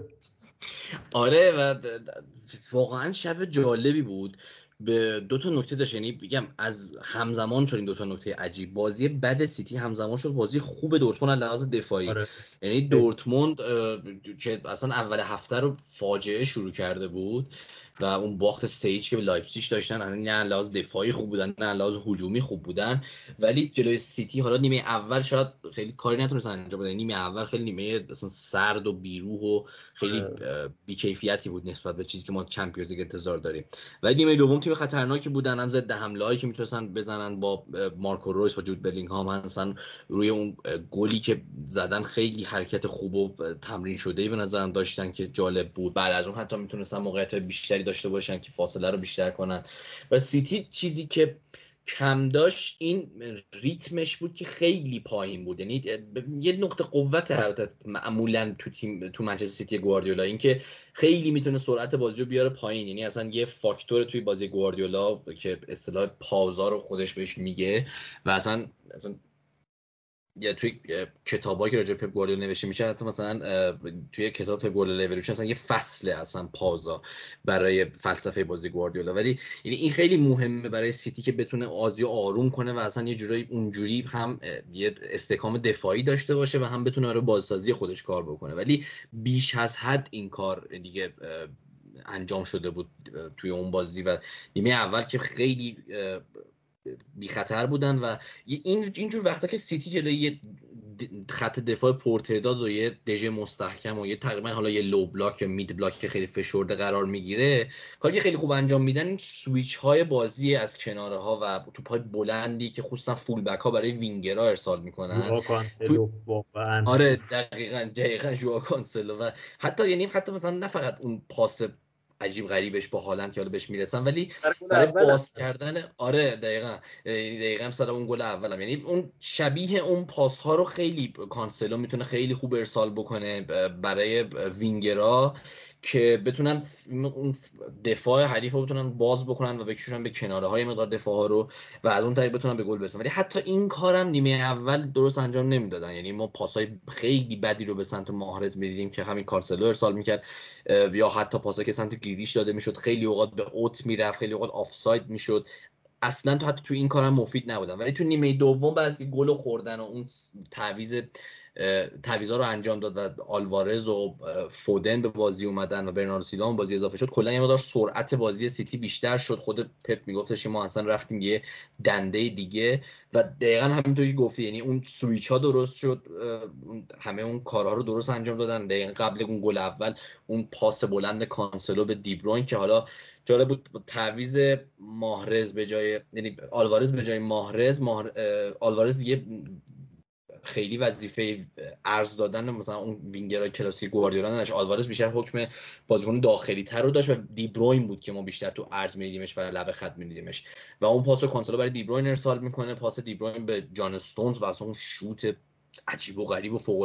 آره و واقعا شب جالبی بود. به دو تا نکته داشت یعنی بگم از همزمان شد این دو تا نکته عجیب. بازی بد سیتی همزمان شد بازی خوب دورتموند از لحاظ دفاعی. آره. یعنی دورتموند که اصلا اول هفته رو فاجعه شروع کرده بود. و اون باخت سه هیچ که به لایپزیگ داشتن نه لحاظ دفاعی خوب بودن نه لحاظ هجومی خوب بودن. ولی جلوی سیتی حالا نیمه اول شاید خیلی کاری نتونستن انجام بدن. نیمه اول خیلی نیمه مثلا سرد و بیروح و خیلی آره. بیکیفیتی بود نسبت به چیزی که ما Champions League انتظار داریم. ولی نیمه دوم تیم خطرناکی بودن هم ضد حمله که می‌تونستن بزنن با مارکو رویس و جود بلینگهام هستن روی اون گلی که زدن خیلی حرکت خوب و تمرین شده ای به نظرم داشتن که جالب بود. بعد از اون حتی می‌تونستن موقعیت بیشتری داشته باشن که فاصله رو بیشتر کنن. و سیتی چیزی که کم داشت این ریتمش بود که خیلی پایین بود. یعنی یه نقطه قوت معمولا تو تیم تو منچستر سیتی گواردیولا. اینکه خیلی می‌تونه سرعت بازی رو بیاره پایین. یعنی اصلا یه فاکتور توی بازی گواردیولا که اصطلاح pausa رو خودش بهش میگه و اصلا اصلا یا توی کتابایی که راجع پپ گواردیولا نوشته میشه حتی مثلا توی کتاب پپ گواردیولا اولوشن اصلا یه فصل اصلا پازا برای فلسفه بازی گواردیولا. ولی یعنی این خیلی مهمه برای سیتی که بتونه آزی آروم کنه و اصلا یه جورایی اونجوری هم یه استحکام دفاعی داشته باشه و هم بتونه برای بازسازی خودش کار بکنه. ولی بیش از حد این کار دیگه انجام شده بود توی اون بازی. و نیمه اول که خیلی بی خطر بودن و این اینجور وقتا که سیتی جلوی یه خط دفاع پرتعداد و یه دژ مستحکم و یه تقریبا حالا یه low block یا mid block که خیلی فشرده قرار می‌گیره کاری که خیلی خوب انجام میدن این سویچ های بازی از کناره ها و توپ های بلندی که خصوصا full back ها برای وینگرها ارسال می‌کنن. تو... آره دقیقا دقیقا ژوائو کانسلو و حتی یعنی حتی مثلا نه فقط اون پاس عجیب غریبش با هالند که حالا بهش می‌رسم. ولی برای باز کردن آره دقیقا. دقیقا سر اون گل اولم. یعنی اون شبیه اون پاس ها رو خیلی کانسلو می‌تونه خیلی خوب ارسال بکنه برای وینگرا. که بتونن اون دفاع حریف رو بتونن باز بکنن و بکشونن به کناره های مقدار دفاع ها رو و از اون طریق بتونن به گل برسن. ولی حتی این کارم نیمه اول درست انجام نمی‌دادن. یعنی ما پاسای خیلی بدی رو به سمت ماهرز می‌دیدیم که همین کارسلو ارسال می‌کرد یا حتی پاسایی که سمت گریلیش داده می‌شد خیلی اوقات به اوت می‌رفت خیلی اوقات آفساید می‌شد. اصلا تو حتی تو این کارم مفید نبودن. ولی تو نیمه دوم بعد از گل خوردن و اون تعویض تعویضا رو انجام داد و آلوارز و فودن به بازی اومدن و برناردو سیلوا بازی اضافه شد. کلا یه مقدار سرعت بازی سیتی بیشتر شد. خود پپ میگفتش ما اصلا رفتیم یه دنده دیگه و دقیقا همینطوری که گفتی یعنی اون سویچ ها درست شد همه اون کارها رو درست انجام دادن. دقیقا قبل اون گل اول اون پاس بلند کانسلو به دیبروین که حالا جالب بود تعویض ماهرز به جای یعنی آلوارز به جای ماهرز ماهر... آلوارز دیگه خیلی وظیفه عرض دادن مثلا اون وینگرای کلاسیک گواردیولا نداشت. آلوارز بیشتر حکم بازیکن داخلی تر رو داشت و دیبروین بود که ما بیشتر تو عرض میدیدیمش و لب خط میدیدیمش. و اون پاس رو کانسلو برای دیبروین ارسال می‌کنه. پاس دیبروین به جان استونز و اون شوت عجیب و غریب و فوق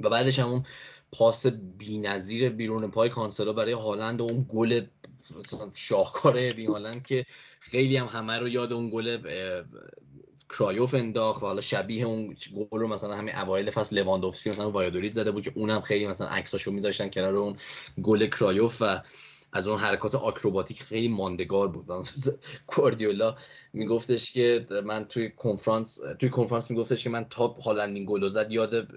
و بعدش هم اون پاس بی‌نظیر بیرون پای کانسلو برای هالند و اون گل شاهکار این هالند که خیلی هم همه رو یاد اون گل کرایوف انداخت و حالا شبیه اون گل رو مثلا همین اوایل فصل لواندوفسکی مثلا وایادولید زده بود که اونم خیلی مثلا عکساشو میذاشتن کنار اون گل کرایوف و از اون حرکات آکروباتیک خیلی ماندگار بود. گواردیولا میگفتش که من توی کنفرانس توی کنفرانس میگفتش که من تا هالندین گل زد یاد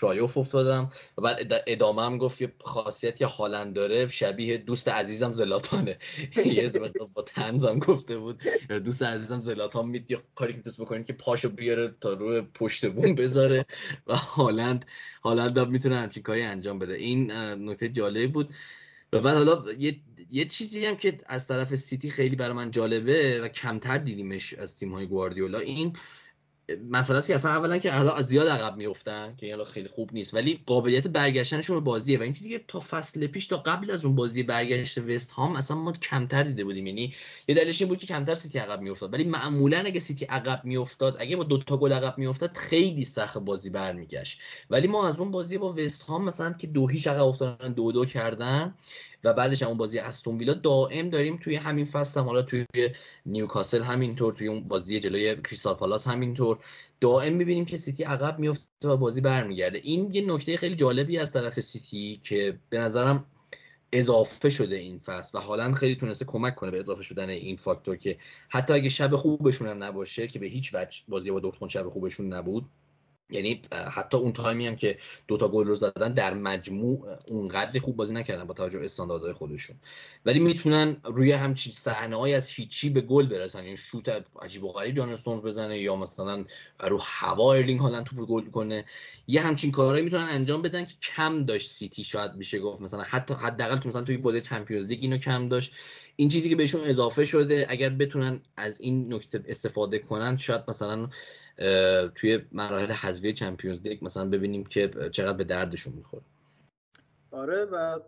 کرایوف افتادم. و بعد ادامه هم گفت که خاصیت که هالند داره شبیه دوست عزیزم زلاتانه. یه با تنزم گفته بود. دوست عزیزم زلاتان یا کاری که دوست بکنید که پاشو بیاره تا روی پشت بون بذاره. و هالند هالند می‌تونه همچین کاری انجام بده. این نکته جالب بود. و بعد حالا یه, یه چیزی هم که از طرف سیتی خیلی برای من جالبه و کمتر دیدیمش از تیم های گواردیولا این است که اصلا اولا که حالا زیاد عقب میافتن که حالا خیلی خوب نیست ولی قابلیت برگشتنشون به بازیه و این چیزی که تا فصل پیش تا قبل از اون بازی برگشت وست هام اصلا ما کمتر دیده بودیم. یعنی یه دلیلش این بود که کمتر سیتی عقب میافتاد. ولی معمولا اگه سیتی عقب میافتاد اگه با دو تا گل عقب میافتاد خیلی سخت بازی برمیگشت. ولی ما از اون بازی با وست هام مثلا که دو هیچ عقب افتادن دو دو کردن بعدش اون بازی استون ویلا دائم داریم توی همین فصل هم. حالا توی نیوکاسل همینطور توی اون بازی جلوی کریستال پالاس همینطور. دائم می‌بینیم که سیتی عقب میفته و بازی برمیگرده. این یه نکته خیلی جالبی از طرف سیتی که به نظرم اضافه شده این فصل و حالا خیلی تونسته کمک کنه به اضافه شدن این فاکتور که حتی اگه شب خوبشون هم نباشه که به هیچ وجه بازی با دورتموند شب خوبشون نبود یعنی حتی اون تایمی هم که دوتا گل رو زدن در مجموع اونقدر خوب بازی نکردن با توجه استانداردهای خودشون. ولی می‌تونن روی همچین صحنه از هیچی به گل برسن. یعنی شوت عجیب و غریب جان استونز بزنه یا مثلا رو هوا ارلینگ هالند توپ گل کنه. یه همچین کارهایی می‌تونن انجام بدن که کم داشت سیتی شاید میشه گفت. مثلا حتی حداقل تو مثلا توی بازی Champions League اینو کم داشت. این چیزی که بهشون اضافه شده اگر بتونن از این نکته استفاده کنن شاید مثلا توی مراحل حذفی چمپیونز لیگ مثلا ببینیم که چقدر به دردشون می‌خوره. آره و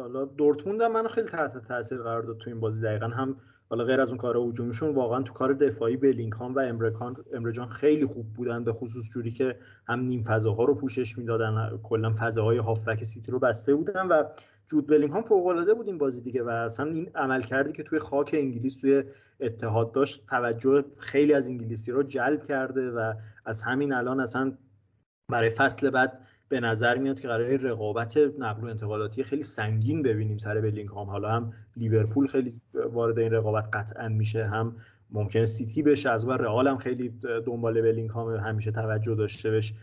حالا دورتموند هم منو خیلی تحت تاثیر قرار داد تو این بازی دقیقا. هم حالا غیر از اون کار هجومیشون واقعا تو کار دفاعی بلینگهام و امرکان امرجان خیلی خوب بودن به خصوص جوری که هم نیم فضاها رو پوشش می‌دادن کلا فضاهای هافبک سیتی رو بسته بودن و جود بلینگهام فوق العاده بود این بازی دیگه و اصلا این عمل کردی که توی خاک انگلیس توی اتحاد داشت توجه خیلی از انگلیسی رو جلب کرده و از همین الان اصلا برای فصل بعد به نظر میاد که قرار رقابت نقل و انتقالاتی خیلی سنگین ببینیم سر بلینگهام. حالا هم لیورپول خیلی وارد این رقابت قطعا میشه هم ممکنه سیتی بشه از بر رئال هم خیلی دنبال بلینگهام همیشه توجه داشته بشه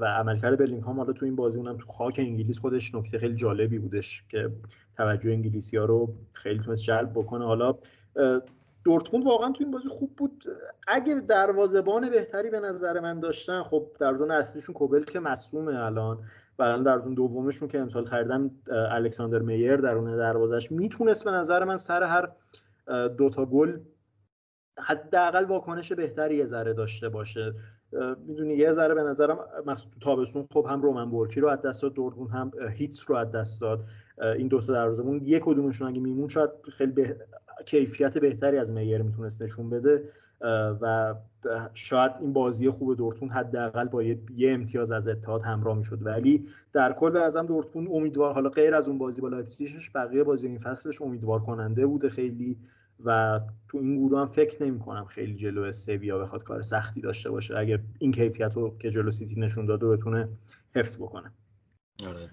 و عملکرد بلینگهام حالا تو این بازی اونم تو خاک انگلیس خودش نکته خیلی جالبی بودش که توجه انگلیسی ها رو خیلی تونست جلب بکنه. حالا دورتموند واقعا تو این بازی خوب بود. اگه دروازبان بهتری به نظر من داشتن خب در زون اصلیشون کوبل که مصومه الان برای در زون دومشون که امسال خریدن الکساندر میر درون دروازش می‌تونست به نظر من سر هر دوتا گل حداقل واکنش بهتری یه ذره داشته باشه. می‌دونی یه ذره به نظرم مخصوص تو تابستون خب هم رومن بورکی رو از دست داد هم هیتس رو از دست داد. این دو تا دروازه‌بان یک کدومشون اگه می‌موند شاید خیلی به... کیفیت بهتری از میر می‌تونست نشون بده. و شاید این بازی خوب دورتموند حداقل با یه... امتیاز از اتحاد همراه می‌شد. ولی در کل به نظرم دورتموند امیدوار حالا غیر از اون بازی با لایپزیگش بقیه بازی این فصلش امیدوار کننده بوده. خیلی و تو این گروه هم فکر نمی کنم خیلی جلو سویا بخواد کار سختی داشته باشه. اگر این کیفیت رو که جلو سیتی نشون داده بتونه حفظ بکنه. آره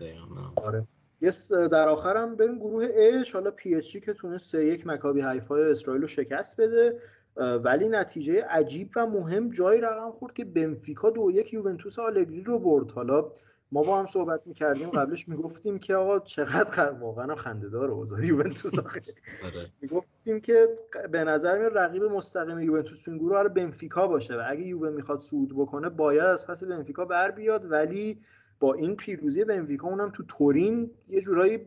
آره. پس در آخرم بریم گروه اش حالا پی اس جی که تونست سه یک مکابی حیفای اسرائیل رو شکست بده ولی نتیجه عجیب و مهم جایی رقم خورد که بنفیکا دو یک یوونتوس آلگری رو برد. حالا ما با هم صحبت می‌کردیم قبلش می‌گفتیم که آقا چقدر واقعا خنده داره اوضاع یوونتوس آره. می‌گفتیم که به نظر میاد رقیب مستقیم یوونتوس تو این گروه آره بنفیکا باشه و اگه یووه می‌خواد صعود بکنه باید از پس بنفیکا بر بیاد. ولی با این پیروزی بنفیکا اونم تو تورین یه جورایی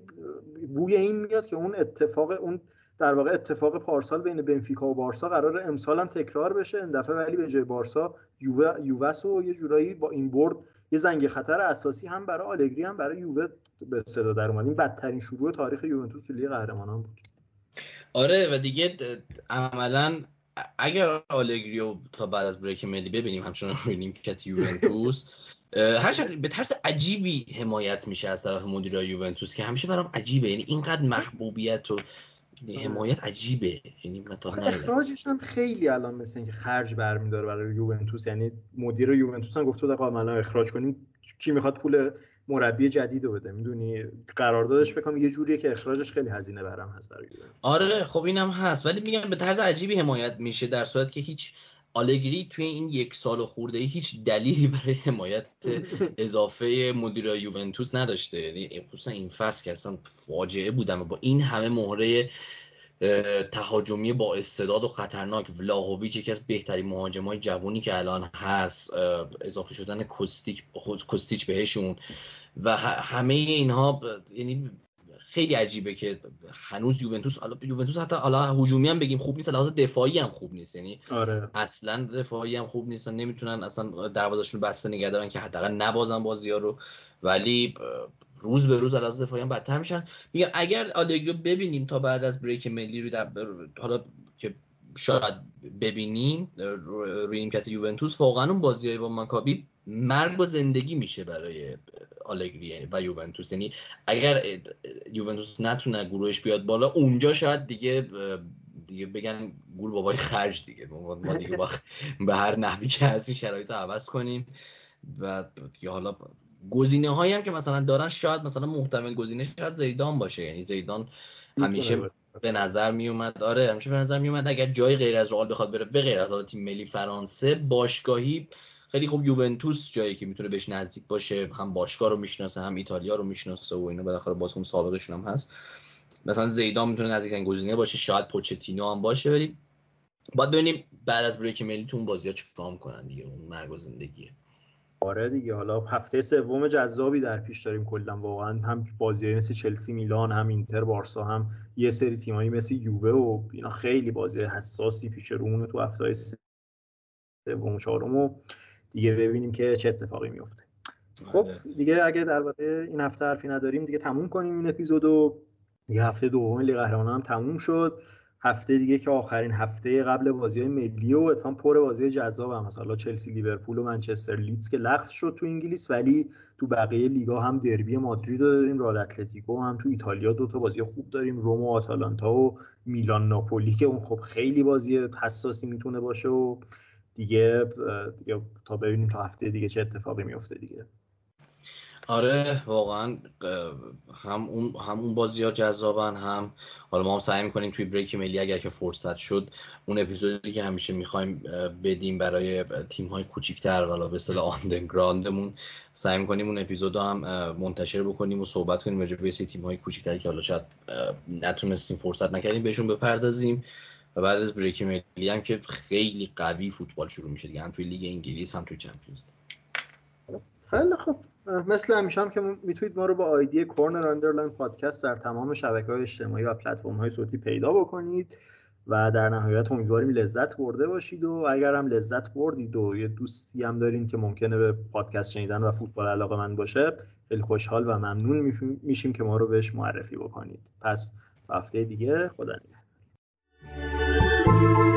بوی این میاد که اون اتفاق اون در واقع اتفاق پارسال بین بنفیکا و بارسا قرار امسال هم تکرار بشه. این دفعه ولی به جای بارسا یووه یووس و یه جورایی با این برد یه زنگ خطر اساسی هم برای آلگری هم برای یووه به صدا در اومد. این بدترین شروع تاریخ یوونتوس لیگ قهرمانان بود. آره و دیگه عملا اگر آلگریو تا بعد از بریک ملی ببینیم همچنان روی کت یوونتوس هر شکل به طرز عجیبی حمایت میشه از طرف مدیر یوونتوس که همیشه برام عجیبه. یعنی اینقدر محبوبیت و حمایت عجیبه. یعنی من تا اخراجش هم خیلی الان مثل اینکه خرج برمیداره برای یوونتوس یعنی مدیر یوونتوس هم گفته آقا الان اخراج کنیم کی می‌خواد پول مربی جدید رو بده می‌دونی؟ قراردادش بکنم یه جوریه که اخراجش خیلی هزینه برام هست برای آره خب اینم هست. ولی میگم به طرز عجیبی حمایت میشه در صورت که هیچ آلگری توی این یک سال خورده هیچ دلیلی برای حمایت اضافه مدیر یوونتوس نداشته. یعنی خصوصا این فصل که اصلا فاجعه بودم با این همه مهره تهاجمی با استعداد و خطرناک ولاهویچ یکی از بهترین مهاجمای جوانی که الان هست اضافه شدن کوستیچ کوستیچ بهشون و همه اینها یعنی خیلی عجیبه که هنوز یوونتوس حالا یوونتوس حتی حالا هجومی هم بگیم خوب نیست لحاظ دفاعی هم خوب نیست. یعنی آره. اصلا دفاعی هم خوب نیستن نمی‌تونن اصلا دروازه‌شون بسته نگه دارن که حداقل نبازن بازی ها رو. ولی روز به روز لحاظ دفاعی هم بدتر میشن. میگم اگر آلگریو ببینیم تا بعد از بریک ملی رو حالا که شاید ببینیم روی نیمکت یوونتوس واقعا اون بازی با مکابی مرگ و زندگی میشه برای آلگری و یوونتوس. یعنی اگر یوونتوس نتونه گروهش بیاد بالا اونجا شاید دیگه دیگه بگن گول بابای خرج دیگه. ما دیگه به هر نحوی که هست این شرایط رو عوض کنیم. و دیگه حالا گزینه هایی هم که مثلا دارن شاید مثلا محتمل گزینه شاید زیدان باشه. یعنی زیدان همیشه به نظر می اومد آره همیشه به نظر می اومد اگر جای غیر از رئال بخواد بره به غیر از تیم ملی فرانسه باشگاهی خیلی خوب یوونتوس جایی که می‌تونه بهش نزدیک باشه هم باشگاه رو می‌شناسه هم ایتالیا رو می‌شناسه و اینا بالاخره بازیکن سابقشون هم هست. مثلا زیدان می‌تونه نزدیکترین گزینه باشه شاید پوچتینو هم باشه ولی باید ببینیم بعد از بریک ملی تو اون بازی‌ها چیکار کنن دیگه اون مرگ زندگیه. آره دیگه حالا هفته سوم جذابی در پیش داریم کلا واقعا هم بازی مثل چلسی میلان هم اینتر بارسا هم یه سری تیمایی مثل یووه و اینا خیلی بازی حساسی پیش رومونه تو هفته سوم و چهارم و دیگه ببینیم که چه اتفاقی میفته. خب آره. دیگه اگه درباره این هفته حرفی نداریم دیگه تموم کنیم این اپیزودو دیگه هفته دوم لیگ قهرمانان هم تموم شد. هفته دیگه که آخرین هفته قبل بازی های ملی و اتفاقا پر بازی جذاب هم. مثلا چلسی لیورپول و منچستر لیدز که لغو شد تو انگلیس ولی تو بقیه لیگا هم دربی مادرید رو داریم رئال اتلتیکو هم تو ایتالیا دو تا بازی خوب داریم روم و آتالانتا و میلان ناپولی که اون خب خیلی بازی حساسی می‌تونه باشه و دیگه دیگه تا ببینیم تا هفته دیگه چه اتفاقی میفته دیگه. آره واقعا هم اون هم اون بازی ها جذابن هم حالا ما هم سعی می‌کنیم توی بریک ملی اگر که فرصت شد اون اپیزودی که همیشه می‌خوایم بدیم برای تیم های کوچیکتر ولا به اصطلاح آندرگراندمون سعی می‌کنیم اون اپیزود هم منتشر بکنیم و صحبت کنیم راجع به تیم های کوچیکتری که حالا شاید نتونستیم فرصت نکردیم بهشون بپردازیم. و بعد از بریک ملی هم که خیلی قوی فوتبال شروع میشه دیگه هم توی لیگ انگلیس هم توی چمپیونز خیلی خوب. مثل همیشه هم که می‌تونید ما رو با آیدی corner underline podcast در تمام شبکه های اجتماعی و پلتفرم های صوتی پیدا بکنید و در نهایت امیدواریم لذت برده باشید و اگر هم لذت بردید و یه دوستی هم دارین که ممکنه به پادکست شنیدن و فوتبال علاقه‌مند باشه خیلی خوشحال و ممنون میشیم که ما رو بهش معرفی بکنید. پس هفته دیگه خدا Thank you.